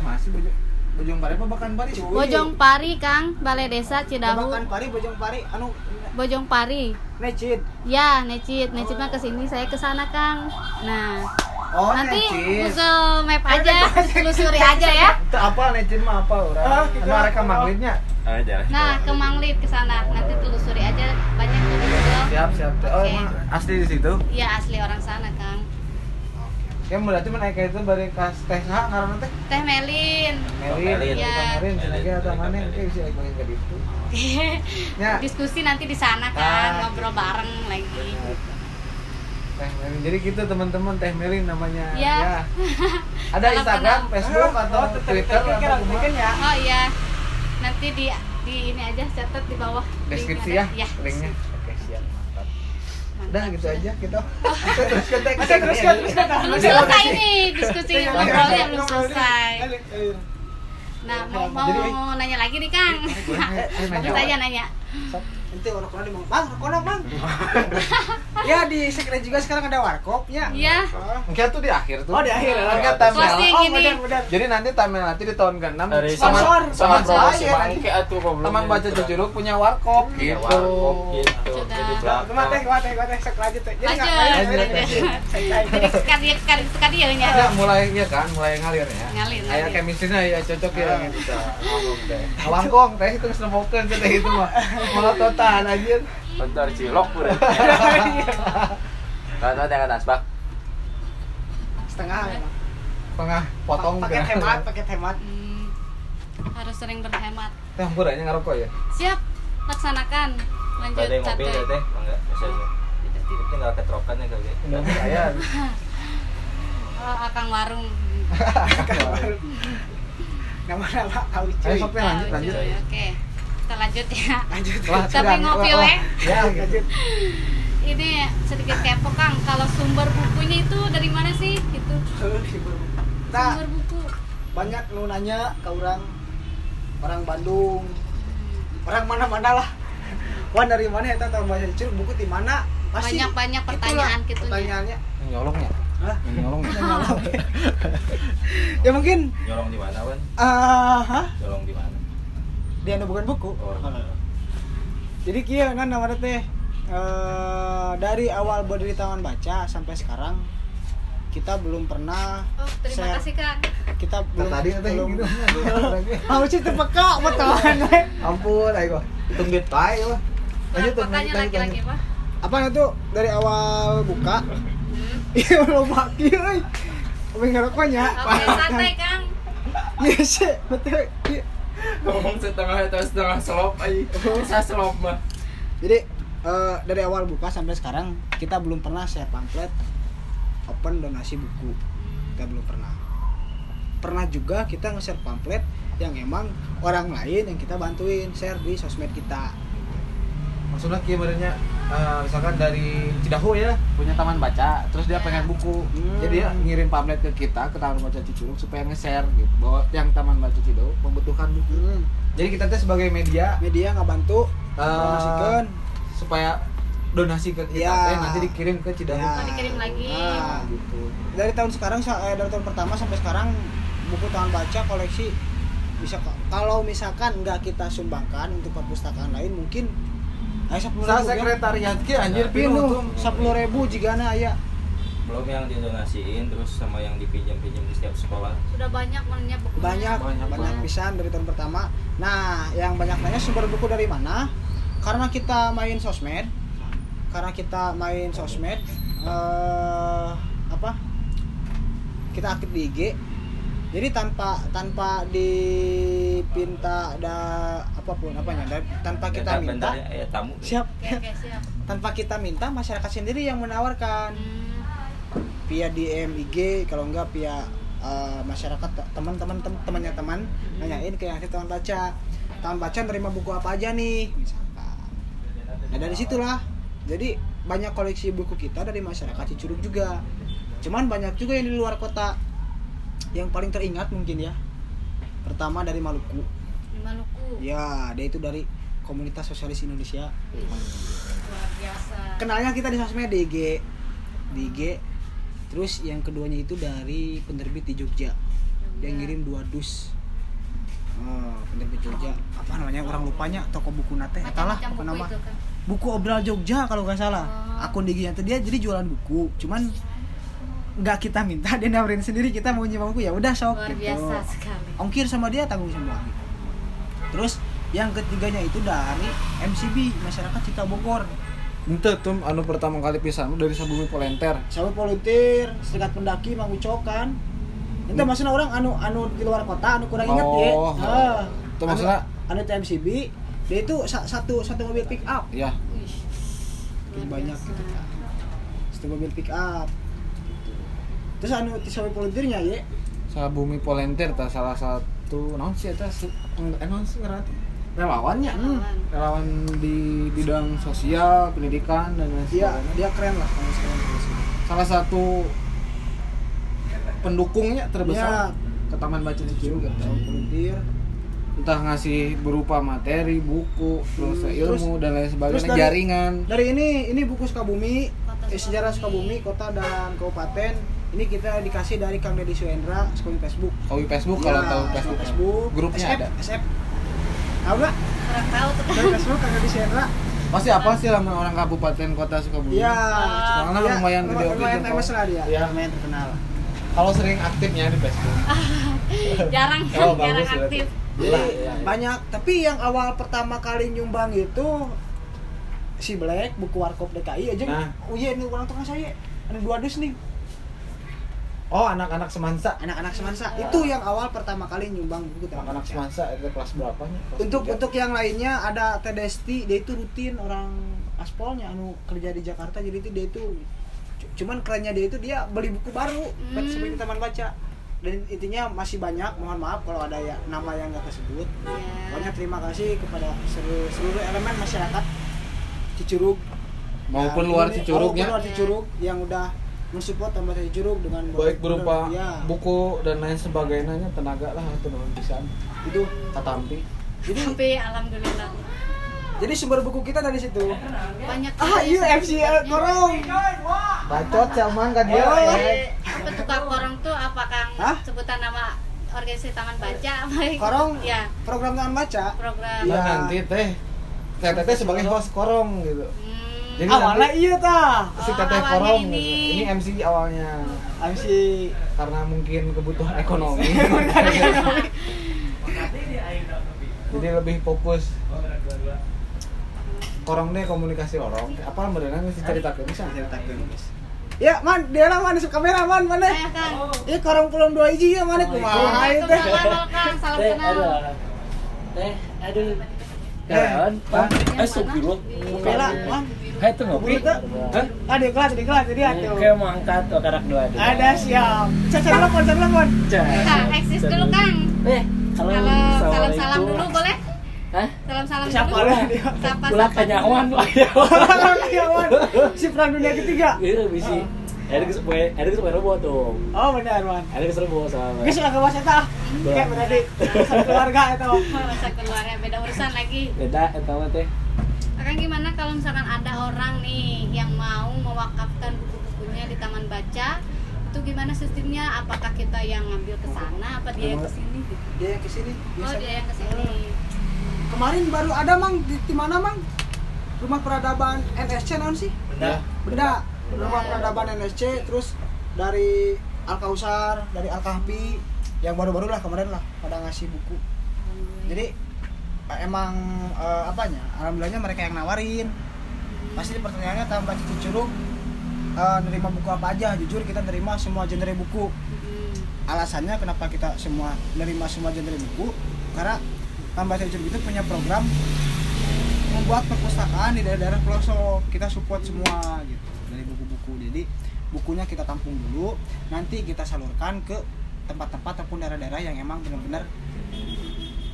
S1: masih bojong bojong pari apa bahkan pari
S3: Cuy.
S4: Bojong Pari Kang, Balai Desa Cidahu.
S3: Babakan pari bojong pari anu
S4: Bojong Pari.
S3: necit.
S4: Ya, Necit, Necit mah ke sini, saya ke sana Kang. Nah,
S1: oh
S4: nanti Google Map aja, telusuri aja ya.
S1: itu apa necit mah apa
S3: Ah,
S1: orang anu areka manglitnya
S2: aja
S4: Nah, ke Manglit ke sana. Nanti telusuri aja banyak tuh di Google.
S1: siap siap oh
S4: Oke.
S1: emang asli di situ
S4: Iya, asli orang sana, Kang.
S1: ya berarti menaik itu bari kas teh sah karena teh
S4: Teh Melin.
S1: Melin,
S2: Melin.
S4: Iya.
S1: Melin, lagi atau mana, oke bisa ikut ke itu. Ya,
S4: Diskusi nanti di sana
S1: Ah.
S4: kan, ngobrol bareng lagi.
S1: Teh Melin. Jadi gitu teman-teman Teh Melin namanya.
S4: Iya.
S1: Ya. Ada
S4: Salam
S1: Instagram,
S4: kenal.
S1: Facebook atau
S3: Oh,
S1: Twitter atau
S3: ya.
S4: Oh iya. Nanti di di ini aja catat di bawah.
S1: deskripsi ya,
S4: ada.
S1: linknya. Oke, siap. Mantap. Udah gitu aja kita. Kita terus kita
S3: Terus terus terus
S4: Belum selesai nih diskusi ngobrolnya belum selesai. Nah, mau mau
S1: Jadi-
S4: nanya lagi nih Kang.
S1: Nanya.
S4: Terus aja nanya.
S3: Nanti orang kona di Mang. Bang, kona Bang. Ya di sekre juga sekarang ada warkop ya.
S4: Iya.
S1: Mungkin tuh di akhir tuh.
S3: Oh, di akhir ya.
S1: Mungkin thumbnail.
S4: Closing
S3: Oh, benar benar.
S1: Jadi nanti thumbnail nanti di tahun ke-6
S2: dari
S1: sama
S3: sponsor.
S1: sama
S2: sama promosi
S1: saya nanti.
S2: bangke atuh
S1: Teman baca Cucuruk punya warkop
S2: Iya,
S1: gitu.
S2: warkop gitu
S4: Sudah.
S2: jadi
S3: Cuma teh, gua teh, gua teh sek lanjut. Jadi
S4: Lanjut. Jadi sekali sekali sekali ya ini
S1: Ada
S4: ada.
S1: mulai ya kan, mulai ngalir ya.
S4: Ngalir,
S1: Kayak chemistry-nya ya cocok ya
S3: Ah.
S1: gitu. Ngomong teh. Itu nembokeun teh itu mah. Malah total anjir.
S2: Bentar cilok pura Kata jangan asbak
S3: Setengah. emang.
S1: Tengah potong teh.
S3: hemat, paket hemat.
S4: Hmm, harus sering berhemat.
S1: Teh hampuranya ngarokok ya.
S4: Siap, laksanakan. lanjut
S2: Ada yang
S4: satu.
S2: ya teh? Enggak, biasanya. Itu tinggal ketrokan ya kali.
S1: Udah saya.
S4: Oh, akang warung.
S3: nama nama tahu
S1: Ayo
S3: cuy
S1: sok teh lanjut lanjut.
S4: Oke. Kita lanjut ya.
S3: lanjut
S1: Wah,
S4: Tapi ngopi,
S1: Wah,
S4: we.
S1: wah. Ya,
S3: lanjut
S4: Ini sedikit kepo Kang, kalau sumber bukunya itu dari mana sih? Itu
S3: nah
S4: sumber buku.
S3: banyak nu nanya ke orang orang Bandung orang mana mana lah Wan dari mana ya tahu bahasa Curug buku di mana pasti
S4: Banyak-banyak
S3: itulah
S4: pertanyaan gitunya.
S3: pertanyaannya
S1: Yang nyolongnya.
S3: Hah?
S1: Yang nyolongnya.
S3: ya mungkin
S2: Nyolong di mana, Wan?
S3: ah hah?
S2: Nyolong di mana?
S3: Dia anu bukan buku
S2: Oh.
S3: jadi kia kan namanya teh eh, dari awal berdiri taman baca sampai sekarang kita belum pernah
S4: Oh, terima
S3: share.
S4: kasih Kang.
S3: kita belum
S1: tadi teh
S3: belum
S1: gitu.
S3: mau sih terpeka betul
S1: Ampun, ayo. Hitung duit bae lah. Lanjut,
S4: laki-laki
S1: lanjut.
S4: apa?
S3: apa itu dari awal buka
S4: Hmm.
S3: iya belum pakai euy Apa ngerokoknya?
S4: Oke, santai Kang.
S3: Iya sih, betul.
S2: Ngomong setengah atau setengah selop aja. Bisa selop mah.
S3: Jadi eh, dari awal buka sampai sekarang kita belum pernah share pamflet open donasi buku. Kita belum pernah. Pernah juga kita nge-share pamflet yang emang orang lain yang kita bantuin share di sosmed kita.
S1: Maksudnya kibarnya eh, misalkan dari Cidahu ya punya taman baca terus dia pengen buku
S3: Hmm.
S1: jadi dia ngirim pamflet ke kita ke taman baca Cicurug supaya nge-share gitu bahwa yang taman baca Cidahu membutuhkan buku
S3: Hmm.
S1: jadi kita tuh sebagai media
S3: Media nggak bantu promosikan.
S1: supaya donasi ke kita
S3: Ya.
S1: teh nanti dikirim ke Cidahu
S3: Ya.
S4: Oh, dikirim lagi.
S3: Nah,
S1: gitu
S3: dari tahun sekarang eh, dari tahun pertama sampai sekarang buku taman baca koleksi bisa kalau misalkan nggak kita sumbangkan untuk perpustakaan lain mungkin ayo sepuluh ribu
S1: sekretariat ki anjir
S3: Pinu sepuluh ribu jika na ya.
S2: Belum yang didonasiin terus sama yang dipinjam-pinjam di setiap sekolah.
S4: Sudah banyak menanya bukunya.
S3: banyak
S1: Banyak
S3: banyak, pisan dari tahun pertama. Nah yang banyak nanya sumber buku dari mana? Karena kita main sosmed. Karena kita main sosmed eh apa? Kita aktif di IG jadi tanpa tanpa dipinta ada apa pun apanya? Dan tanpa kita
S2: Bentar,
S3: minta
S2: bentar ya, ya, tamu.
S3: siap.
S4: Siap.
S3: tanpa kita minta masyarakat sendiri yang menawarkan.
S4: Hmm.
S3: via DM IG kalau enggak via uh, masyarakat te- teman-teman tem- temannya teman nanyain ke yang taman baca. Taman baca nerima buku apa aja nih misalkan. Nah dari situlah jadi banyak koleksi buku kita dari masyarakat Cicurug juga. Cuman banyak juga yang di luar kota. Yang paling teringat mungkin ya. Pertama dari Maluku
S4: Di Maluku.
S3: ya dia itu dari komunitas sosialis Indonesia
S4: Wih, Luar biasa.
S3: kenalnya kita di sosmed di IG di IG terus yang keduanya itu dari penerbit di Jogja yang ngirim dua dus oh, penerbit Jogja apa namanya orang lupanya toko buku nate lah
S4: Macam-macam
S3: apa
S4: buku
S3: nama
S4: itu kan.
S3: buku obral Jogja kalau nggak salah
S4: Oh.
S3: akun IG itu dia jadi jualan buku cuman nggak kita minta dia nawarin sendiri kita mau nyewa buku ya udah sok
S4: Luar
S3: gitu.
S4: biasa sekali.
S3: ongkir sama dia tanggung semua gitu. Terus yang ketiganya itu dari MCB masyarakat Cita Bogor.
S1: Ente tuh anu pertama kali pisan dari Sabumi Polenter.
S3: Sama volunteer serikat pendaki mang ucok kan itu maksudnya orang anu anu di luar kota anu kurang inget ya?
S1: Oh,
S3: Ah.
S1: itu maksudnya-
S3: anu, anu TMCB dia itu sa- satu satu mobil pick up.
S1: Ya
S4: Wih,
S3: banyak gitu kan satu mobil pick up. Gitu. terus anu sama volunteernya ya?
S1: Sabumi Polenter tak salah satu non sih sih ngerti. Relawannya.
S3: Hmm.
S1: relawan di bidang sosial pendidikan dan lain
S3: dia
S1: sebagainya.
S3: dia keren lah kalau sekarang
S1: salah satu pendukungnya
S3: Ya.
S1: terbesar ke Taman Baca Cicurug
S3: sama volunteer.
S1: Entah ngasih berupa materi buku terus
S3: Hmm,
S1: ilmu dan lain sebagainya.
S3: terus dari-
S1: jaringan.
S3: dari ini ini buku Sukabumi eh, sejarah Sukabumi kota dan kabupaten ini kita dikasih dari Kang Deddy Suendra Sukabumi Facebook.
S1: Kawi Facebook
S3: Ya,
S1: kalau tahu Facebook,
S3: Facebook.
S1: grupnya
S3: SF,
S1: ada.
S3: SF tahu nggak?
S4: Kurang tahu tuh.
S3: dari Facebook Kang Deddy Suendra
S1: pasti apa sih lama orang kabupaten kota Sukabumi?
S3: Iya,
S1: soalnya
S3: dia
S1: lumayan gede oke
S3: lumayan famous lah dia.
S1: Iya.
S3: lumayan terkenal.
S1: Kalau sering aktifnya di Facebook.
S4: Jarang.
S1: Oh,
S4: jarang aktif.
S3: jadi
S1: Iya, iya, iya.
S3: banyak tapi yang awal pertama kali nyumbang itu si Black buku warkop DKI aja.
S1: Nah.
S3: oh iya ini orang tukang saya. Ada dua dus nih
S1: Oh, anak-anak semansa.
S3: anak-anak semansa itu yang awal pertama kali nyumbang buku
S1: Anak-anak semansa itu kelas berapa nih? Kelas
S3: untuk
S1: tiga?
S3: untuk yang lainnya ada Teh Desti dia itu rutin orang aspolnya anu kerja di Jakarta jadi itu dia itu cu- cuman kerennya dia itu dia beli buku baru
S4: Hmm.
S3: buat sebagai taman baca dan intinya masih banyak mohon maaf kalau ada ya nama yang nggak tersebut
S4: Ya.
S3: pokoknya terima kasih kepada seluruh, seluruh elemen masyarakat Cicurug
S1: maupun
S3: Ya,
S1: luar Cicurugnya.
S3: maupun luar Cicurug yang udah mensupport taman baca Cicurug dengan
S1: baik berupa
S3: ya,
S1: buku dan lain sebagainya tenaga lah atau non bisa
S3: itu
S1: tatampi.
S3: Jadi
S4: Tapi alhamdulillah.
S3: Jadi sumber buku kita dari situ.
S4: Banyak
S3: ah iya FC korong
S1: bacot zaman kan dia.
S3: Oh,
S1: ya.
S4: Apa tukang korong tuh? Apa Kang?
S3: Hah?
S4: Sebutan nama organisasi Taman Baca? Baik.
S3: korong?
S4: Ya,
S3: program taman baca?
S4: Program.
S1: Nah,
S3: Iya.
S1: nanti teh. Teh teh sebagai host korong gitu.
S4: Hmm,
S1: Jadi
S3: awalnya
S1: nanti-
S3: iya ta
S1: si
S4: Oh,
S1: teteh korong
S4: ini.
S1: gitu. ini MC awalnya.
S3: MC
S1: karena mungkin kebutuhan ekonomi. Jadi lebih fokus. Korong deh komunikasi orang. Apa beneran sih ceritakan bisa ceritakan
S3: ya man dia lah man suka kamera man mana?
S4: Saya Kang.
S3: Iya korong pulang dua hiji ya mana? Kumaha itu
S4: Kang, salam kenal.
S5: Teh, aduh. Kawan, Pak. Eh, Subiro.
S3: Bela man.
S5: Hai, itu ngopi.
S3: Itu.
S5: Hah?
S3: ah di kelas di kelas jadi atuh
S5: Kayak mau angkat tuh karak dua
S3: ada siap cacat telepon cacat telepon
S4: Kang, eksis dulu Kang.
S5: Eh, halo.
S4: Halo, salam-salam
S5: Assalamualaikum.
S4: dulu boleh?
S5: Hah?
S4: Salam-salam
S3: Siapa
S4: dulu.
S3: lah dia?
S4: Sapa
S5: Ulah
S4: sapa.
S5: kanyawan Pak.
S3: Man. si perang dunia ketiga
S5: Iya, bisi. Ada kesel boy, ada kesel boy robot tuh.
S3: oh benar man
S5: Ada kesel boy sama.
S3: Geus lah ke was eta kayak berarti satu keluarga eta
S4: Oh, masa keluarnya beda urusan lagi.
S5: Beda eta mah teh.
S4: Akan gimana kalau misalkan ada orang nih yang mau mewakafkan buku-bukunya di taman baca? Itu gimana sistemnya? Apakah kita yang ngambil ke sana? Apa dia yang ke sini gitu?
S3: dia yang ke sini
S4: Oh,
S3: biasa.
S4: dia yang ke sini.
S3: kemarin baru ada mang. Di, di mana mang? Rumah peradaban NSC non sih?
S1: Ya
S3: beda rumah peradaban NSC terus dari Al Kausar dari Al Kahfi yang baru-baru lah kemarin lah pada ngasih buku. Jadi emang eh, apanya alhamdulillahnya mereka yang nawarin. Pasti pertanyaannya tambah cucu curug eh, nerima buku apa aja. Jujur kita nerima semua genre buku.
S4: Hmm.
S3: alasannya kenapa kita semua nerima semua genre buku? Karena tambah Curug itu punya program membuat perpustakaan di daerah-daerah pelosok kita support semua gitu dari buku-buku. Jadi bukunya kita tampung dulu. Nanti kita salurkan ke tempat-tempat ataupun daerah-daerah yang emang benar-benar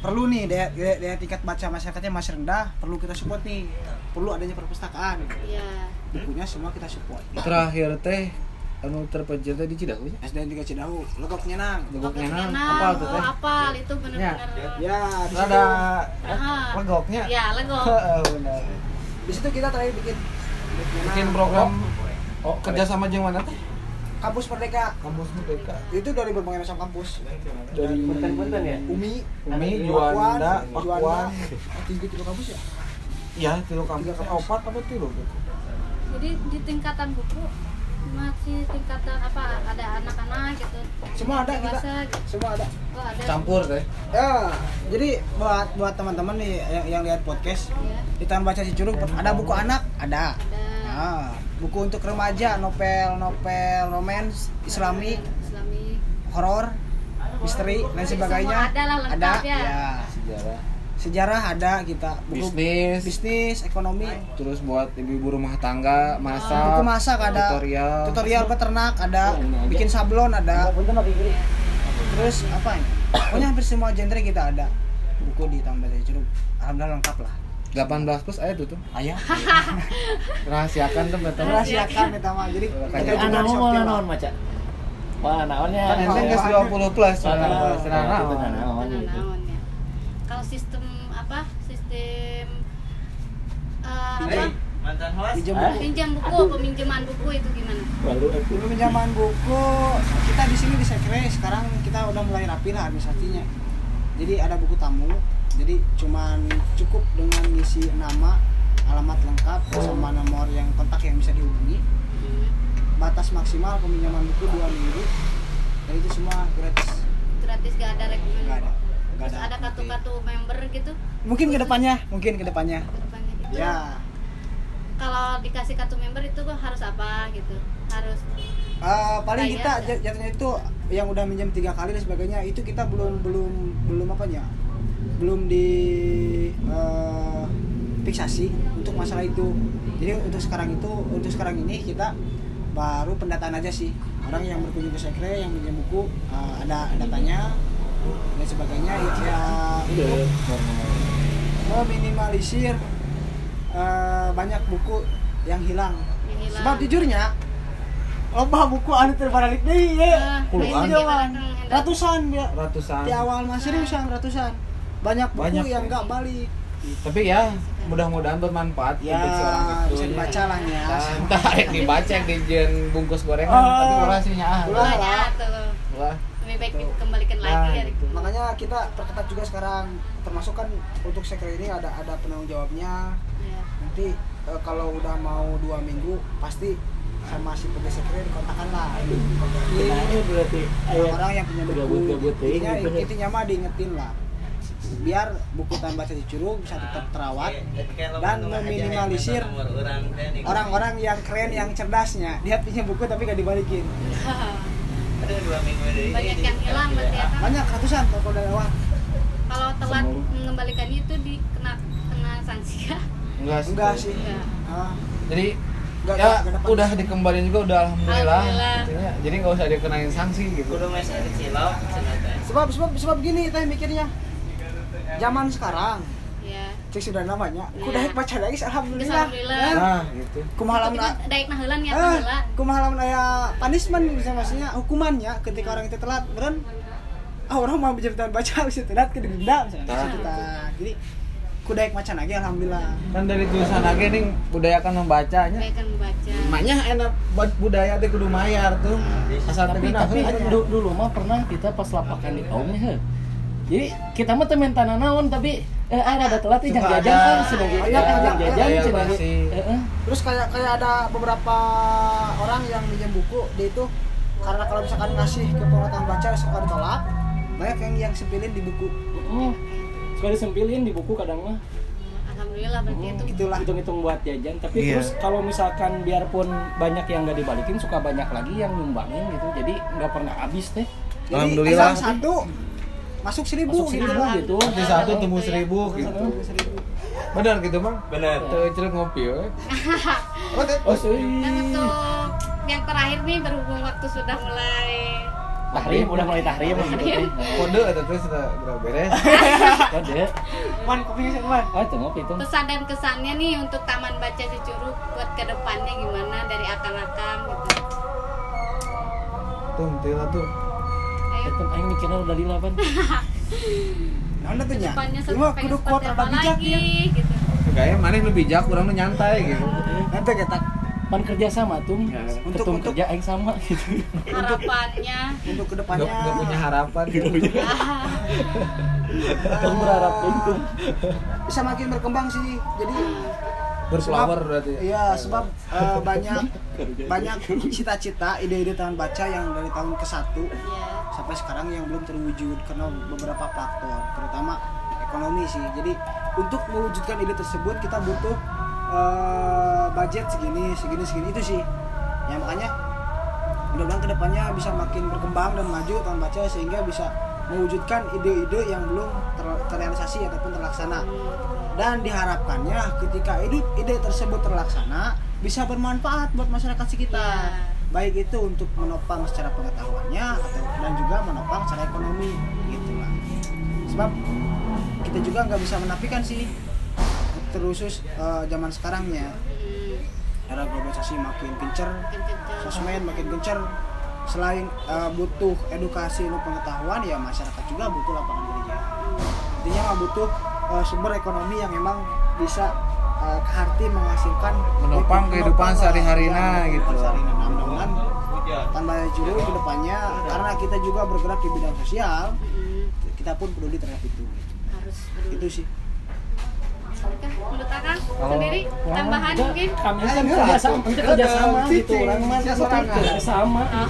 S3: perlu nih daya, daya, daya tingkat baca masyarakatnya masih rendah perlu kita support nih. Perlu adanya perpustakaan.
S4: Iya.
S3: bukunya semua kita support.
S1: Terakhir teh anu terpencil teh di Cidahu nya
S3: SDN 3 Cidahu legoknya nang
S1: legoknya nang
S4: Kenal,
S1: apa tuh
S4: oh,
S1: teh?
S4: apal itu benar-benar.
S3: ya. Di situ,
S1: ada legoknya.
S4: Ya, lego.
S1: Heeh, benar
S3: di situ kita terakhir bikin.
S1: Bikin program oh, kerja sama jeung mana teh
S3: kampus merdeka
S1: kampus merdeka
S3: itu dari berbagai macam kampus
S1: dari
S5: Punten-punten ya.
S3: Umi
S1: Umi Juanda
S3: Juanda,
S1: Pakuan
S3: oh, tiga tiga kampus ya
S1: iya tilu kampus
S3: Tiga kampus.
S1: opat apa tilu gitu
S4: Jadi di tingkatan buku masih tingkatan apa ada anak-anak gitu.
S3: semua ada kita
S4: gitu.
S3: semua ada
S4: Oh, ada.
S1: campur teh
S3: ya jadi buat buat teman-teman nih yang, yang lihat podcast
S4: Iya.
S3: di Taman Baca Cicurug ada buku anak ada
S4: Ada.
S3: nah, buku untuk remaja novel novel romance islami
S4: Islami.
S3: horor misteri dan sebagainya
S4: semua ada lah, lengkap ya.
S1: sejarah.
S3: Sejarah ada kita buku
S1: bisnis.
S3: bisnis ekonomi.
S1: Terus buat ibu-ibu rumah tangga masak
S3: buku masak ada.
S1: tutorial.
S3: Tutorial peternak ada. Bikin sablon ada. Terus apa ya pokoknya hampir semua genre kita ada. Buku di Taman Baca Curug alhamdulillah lengkap lah
S1: 18 plus aja tuh tuh
S3: ayah.
S1: Rahasiakan tuh betul
S3: rahasiakan kita mah jadi kita juga
S5: Anak mau naon maca. Wah, naonnya.
S1: kan enteng geus 20 plus.
S5: Oh,
S1: nah,
S5: nah,
S1: senang
S5: nah, itu
S1: naon.
S4: Kalau sistem apa? Sistem eh, apa?
S3: Pinjam
S5: Hah?
S3: buku.
S4: Pinjam buku, peminjaman buku itu gimana?
S5: Eh,
S3: pinjaman buku kita di sini di sekre. Sekarang kita udah mulai rapi lah administrasinya jadi ada buku tamu. Jadi cuman cukup dengan ngisi nama alamat lengkap sama nomor yang kontak yang bisa dihubungi. Batas maksimal peminjaman buku dua minggu. Dan itu semua gratis.
S4: Gratis gak ada rekomendasi.
S3: nggak ada.
S4: Terus ada kartu-kartu member gitu.
S3: mungkin ke depannya mungkin ke
S4: depannya Ke depannya gitu.
S3: ya.
S4: Kalau dikasih kartu member itu harus apa gitu? Harus
S3: Eh, paling kita jatuhnya itu yang udah minjem tiga kali dan sebagainya itu kita belum belum belum apanya belum di eh, fiksasi untuk masalah itu jadi untuk sekarang itu untuk sekarang ini kita baru pendataan aja sih orang yang berkunjung ke sekre yang minjem buku eh, ada datanya dan sebagainya ya, ya untuk meminimalisir eh, banyak buku yang hilang.
S4: yang hilang.
S3: Sebab jujurnya loba buku anu terbalik deui
S4: Eh,
S3: ya.
S1: Puluhan.
S3: Pinjaman. Ratusan ya.
S1: ratusan
S3: Di awal mah seriusan ratusan. Banyak buku
S1: Banyak.
S3: yang nggak balik.
S1: tapi ya mudah-mudahan bermanfaat
S3: Ya,
S1: untuk seorang itu
S3: bisa dibaca lah ya.
S1: entah yang dibaca yang dijen bungkus gorengan
S3: Oh.
S1: tapi kurasinya ah
S3: Ulah.
S1: Wah,
S4: lebih baik dikembalikan
S1: Nah,
S4: lagi ya
S1: gitu.
S3: Makanya kita perketat juga sekarang termasuk kan untuk sekre ini ada ada penanggung jawabnya.
S4: ya.
S3: Nanti eh, kalau udah mau dua minggu pasti sama si pegawai sekre dikontakkan lah.
S5: Nah, berarti ayat
S3: orang yang punya buku.
S5: ya,
S3: intinya,
S5: gitu.
S3: intinya mah diingetin lah. Biar buku tahan baca di Curug bisa tetap terawat dan meminimalisir orang-orang yang keren yang cerdasnya. Dia punya buku tapi gak dibalikin.
S4: Banyak yang hilang berarti ya kan
S3: banyak ratusan kalau udah lewat
S4: kalau telat mengembalikannya itu dikena kena sanksi ya
S1: enggak sih.
S3: Enggak sih.
S4: Enggak.
S3: Ah,
S1: jadi
S3: Nggak-
S1: ya
S3: dapat.
S1: udah dikembalin juga udah alhamdulillah,
S4: Alhamdulillah.
S1: Intinya, jadi nggak usah dikenain sanksi gitu
S3: sebab sebab sebab gini teh mikirnya zaman sekarang
S4: ya
S3: cek sudah namanya
S4: Iya.
S3: kudah baca lagi alhamdulillah
S4: Alhamdulillah.
S3: Eh,
S1: nah gitu
S3: kumahalam
S4: Itu daik nahelan ya
S3: eh,
S4: nahelan
S3: kumahalam aya punishment bisa maksudnya hukumannya ketika orang itu telat beren ah orang mau berjabatan baca bisa telat ke denda misalnya
S1: Nah.
S3: Kita. jadi kudaik macan lagi alhamdulillah.
S1: Kan dari tulisan lagi nih budayakan membacanya.
S4: Baikkan membaca.
S1: Makanya enak buat budaya teh kudu mayar tuh. Asal
S5: tapi tapi
S1: heuh,
S5: dulu, dulu mah pernah kita pas lapakan di kaumnya he. jadi kita mah temen tanah naon tapi eh ada ada telat
S1: ada.
S5: jajan kan sudah
S3: Banyak,
S5: jajan
S3: banyak,
S5: jajan. Eh, eh.
S3: terus kayak kayak ada beberapa orang yang minjem buku dia itu karena kalau misalkan ngasih ke pengetahuan baca suka ditolak banyak yang yang sepilin di buku.
S5: Oh sekali sempilin di buku kadang mah.
S4: Alhamdulillah berarti itu
S3: itulah.
S5: Hitung-hitung buat jajan. Tapi
S1: Iya.
S5: terus kalau misalkan biarpun banyak yang nggak dibalikin suka banyak lagi yang nyumbangin gitu. Jadi nggak pernah habis teh
S3: Jadi,
S1: Alhamdulillah.
S3: satu masuk seribu
S5: masuk seribu gitu.
S1: Di satu temu seribu gitu.
S3: seribu.
S1: benar gitu bang?
S2: Benar.
S1: tuh cerita ngopi we.
S3: Oh,
S5: oh
S4: untuk yang terakhir nih berhubung waktu sudah mulai
S5: tahrim udah mulai tahrim gitu.
S1: kode atau tuh sudah sudah beres?
S5: Kode.
S3: Man, kopinya sih, Man.
S5: oh itu ngopi itu.
S4: Pesan dan kesannya nih untuk Taman Baca Cicurug buat ke depannya gimana? Dari akang-akang gitu.
S1: Tuh tila tuh.
S4: Ayo.
S5: Tetep aing mikirnya udah lila pan
S3: Nah, tuh nya.
S4: pengen
S3: kudu kuat rada
S4: apa
S3: bijak
S4: lagi
S3: ya.
S4: gitu.
S1: Kayaknya mana yang lebih bijak kurang nyantai gitu.
S3: Nanti kita
S5: pan kerja sama tuh
S1: Ya.
S3: Untuk-
S5: ketum
S3: untuk-
S5: kerja aing sama gitu.
S4: Harapannya.
S3: Untuk
S1: ke
S3: depannya
S1: nggak punya harapan.
S4: Ah,
S5: Kamu berharap itu
S3: bisa makin berkembang sih. Jadi
S1: berflower berarti.
S3: Iya, sebab eh, banyak banyak cita-cita, ide-ide taman baca yang dari tahun ke satu
S4: ya
S3: sampai sekarang yang belum terwujud karena beberapa faktor, terutama ekonomi sih. Jadi untuk mewujudkan ide tersebut kita butuh eh, budget segini, segini, segini itu sih. Ya makanya mudah-mudahan ke depannya bisa makin berkembang dan maju taman baca sehingga bisa mewujudkan ide-ide yang belum ter- terrealisasi ataupun terlaksana dan diharapkannya ketika ide, ide tersebut terlaksana bisa bermanfaat buat masyarakat sekitar
S4: Iya.
S3: baik itu untuk menopang secara pengetahuannya atau dan juga menopang secara ekonomi gitu lah sebab kita juga nggak bisa menafikan sih terusus eh, zaman sekarangnya
S4: hmm,
S3: era globalisasi makin
S4: kencang.
S3: sosmed makin gencer selain eh, butuh edukasi ilmu pengetahuan ya masyarakat juga butuh lapangan kerja intinya mah butuh eh, sumber ekonomi yang memang bisa eh, keharti menghasilkan
S1: Menopang
S3: ya,
S1: gitu.
S3: kehidupan sehari-hari. Nah, mudah-mudahan tambah juru ke depannya karena kita juga bergerak di bidang sosial
S4: Hmm,
S3: kita pun peduli terhadap itu
S4: harus peduli.
S3: itu sih
S1: Kalau-
S4: sendiri tambahan
S5: Enggak,
S4: mungkin?
S5: kami kan
S3: enggak,
S5: kerja
S3: tuh.
S5: sama kita
S3: Enggak,
S5: kerja sama
S3: ada
S5: gitu orang mah
S3: Saya
S5: kita
S3: sorangan.
S5: kerja sama.
S4: Ah.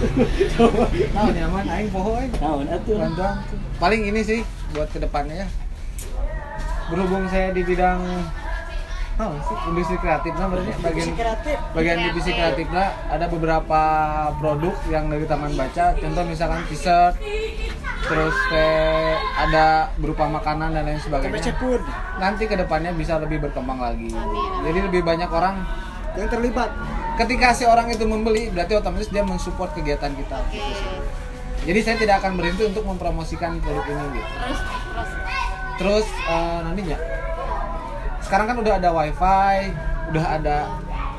S1: nah nyaman aing
S5: naon atuh?
S1: Bantuan paling ini sih buat ke depannya ya berhubung saya di bidang oh, industri kreatif nah berarti? Bagian
S3: kreatif.
S1: bagian divisi kreatif lah ada beberapa produk yang dari taman baca. Contoh misalkan t-shirt terus kayak ada berupa makanan dan lain sebagainya. Nanti ke depannya bisa lebih berkembang lagi.
S4: Amin.
S1: jadi lebih banyak orang
S3: yang terlibat.
S1: ketika si orang itu membeli berarti otomatis dia mensupport kegiatan kita.
S4: Oke.
S1: jadi saya tidak akan berhenti untuk mempromosikan produk ini gitu.
S4: Terus terus.
S1: Terus eh, nantinya? Sekarang kan udah ada wifi udah ada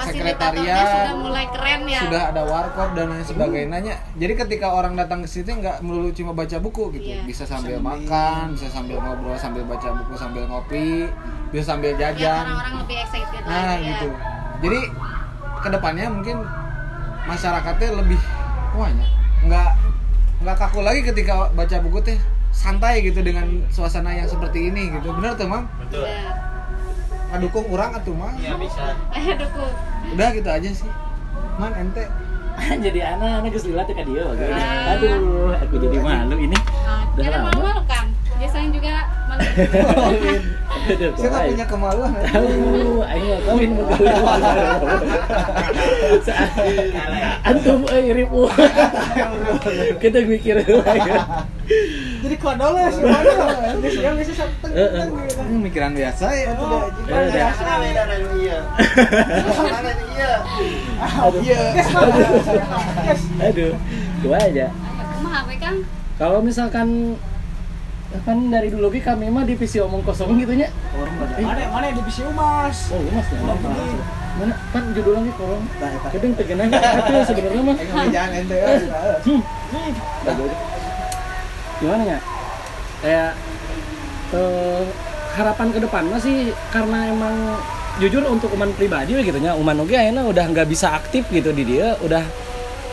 S4: fasilitatornya
S1: sekretariat
S4: sudah mulai keren ya.
S1: sudah ada warkop dan lain sebagainya. Jadi ketika orang datang ke situ nggak melulu cuma baca buku gitu.
S4: Iya.
S1: bisa sambil makan bisa sambil ngobrol sambil baca buku sambil ngopi bisa sambil jajan.
S4: orang-orang lebih excited
S1: nah
S4: lagi ya.
S1: gitu jadi ke depannya mungkin masyarakatnya lebih wahnya nggak nggak kaku lagi ketika baca buku teh santai gitu dengan suasana yang seperti ini gitu. Bener tuh mam?
S2: Betul
S4: Udah.
S1: ngedukung orang atuh mah
S2: ya bisa
S4: Ayo dukung.
S1: udah gitu aja sih man ente
S5: jadi anak anak geus lilat ka dia bagus.
S4: Ah.
S5: Aduh, aku jadi malu ini.
S4: Ah,
S5: Udah lama.
S4: malu-malu kan. Biasanya juga malu.
S5: Aduh,
S1: saya nggak
S5: kawai.
S1: punya kemaluan
S5: Tahu, aing nggak kawin mau Antum euy ribu. Kita mikir lagi.
S3: Jadi kodol ya sih. Yang bisa.
S1: Hmm, mikiran biasa ya itu dah.
S5: Ya udah.
S1: iya
S5: Aduh, gua aja.
S4: Kang?
S5: Kalau misalkan kan dari dulu Ki, kami mah divisi omong kosong gitu nya.
S3: Mana mana yang divisi umas.
S5: Oh, mas ya. Mana kan judulnya Ki korong. Kadang tegenang tapi sebenarnya mah.
S1: Jangan ente.
S5: Gimana ya? Kayak eh, harapan ke depan masih karena emang jujur untuk uman pribadi gitu nya. Uman oge ayeuna udah nggak bisa aktif gitu di dia udah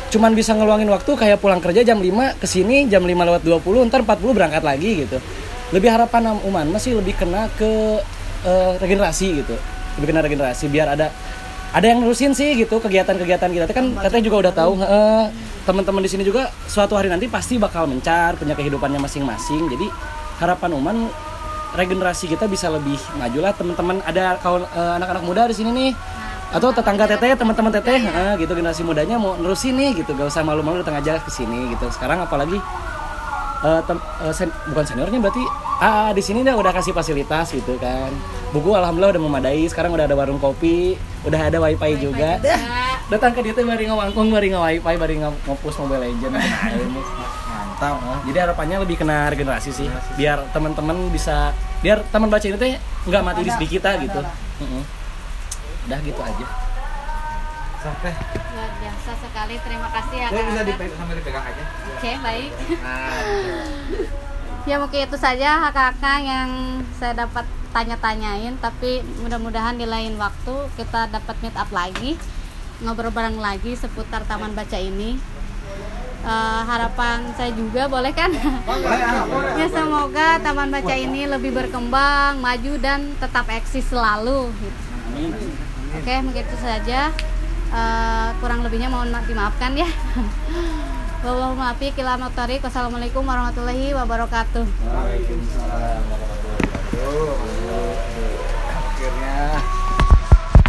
S5: cuman bisa ngeluangin waktu kayak pulang kerja jam 5 ke sini jam 5 lewat 20 ntar 40 berangkat lagi gitu. Lebih harapan uman masih lebih kena ke eh, regenerasi gitu. Lebih kena regenerasi biar ada ada yang nerusin sih gitu kegiatan-kegiatan kita. Kan teteh juga udah tahu teman-teman di sini juga suatu hari nanti pasti bakal mencar punya kehidupannya masing-masing. Jadi harapan uman regenerasi kita bisa lebih maju lah. Teman-teman ada kawan eh, anak-anak muda di sini nih? Atau tetangga teteh teman-teman teteh? Eh, gitu. Generasi mudanya mau nerusin nih gitu. Gak usah malu-malu datang aja ke sini gitu. Sekarang apalagi eh, tem- eh, sen- bukan seniornya berarti ah di sini dah udah kasih fasilitas gitu kan. Buku alhamdulillah udah memadai sekarang udah ada warung kopi udah ada wifi juga. dah datang ke dia teh bari ngawangkung bari wifi bari ngopus mobile legend.
S1: Mantap.
S5: jadi harapannya lebih kena regenerasi sih biar teman-teman bisa biar teman baca ini teh nggak mati di sedih kita gitu. udah gitu aja.
S1: Sampai.
S4: Luar biasa sekali. Terima kasih ya
S1: bisa dipegang sambil dipegang aja.
S4: Oke, baik.
S1: Nah,
S4: Ya mungkin itu saja kakak yang saya dapat tanya-tanyain. Tapi mudah-mudahan di lain waktu kita dapat meet up lagi ngobrol bareng lagi seputar taman baca ini. Eh, harapan saya juga boleh kan? Ya semoga taman baca ini lebih berkembang maju dan tetap eksis selalu. Gitu. oke mungkin itu saja. Eh, kurang lebihnya mohon ma- dimaafkan ya Wallahul maafi kilamat tarik. Wassalamualaikum warahmatullahi wabarakatuh.
S1: Waalaikumsalam warahmatullahi wabarakatuh. Akhirnya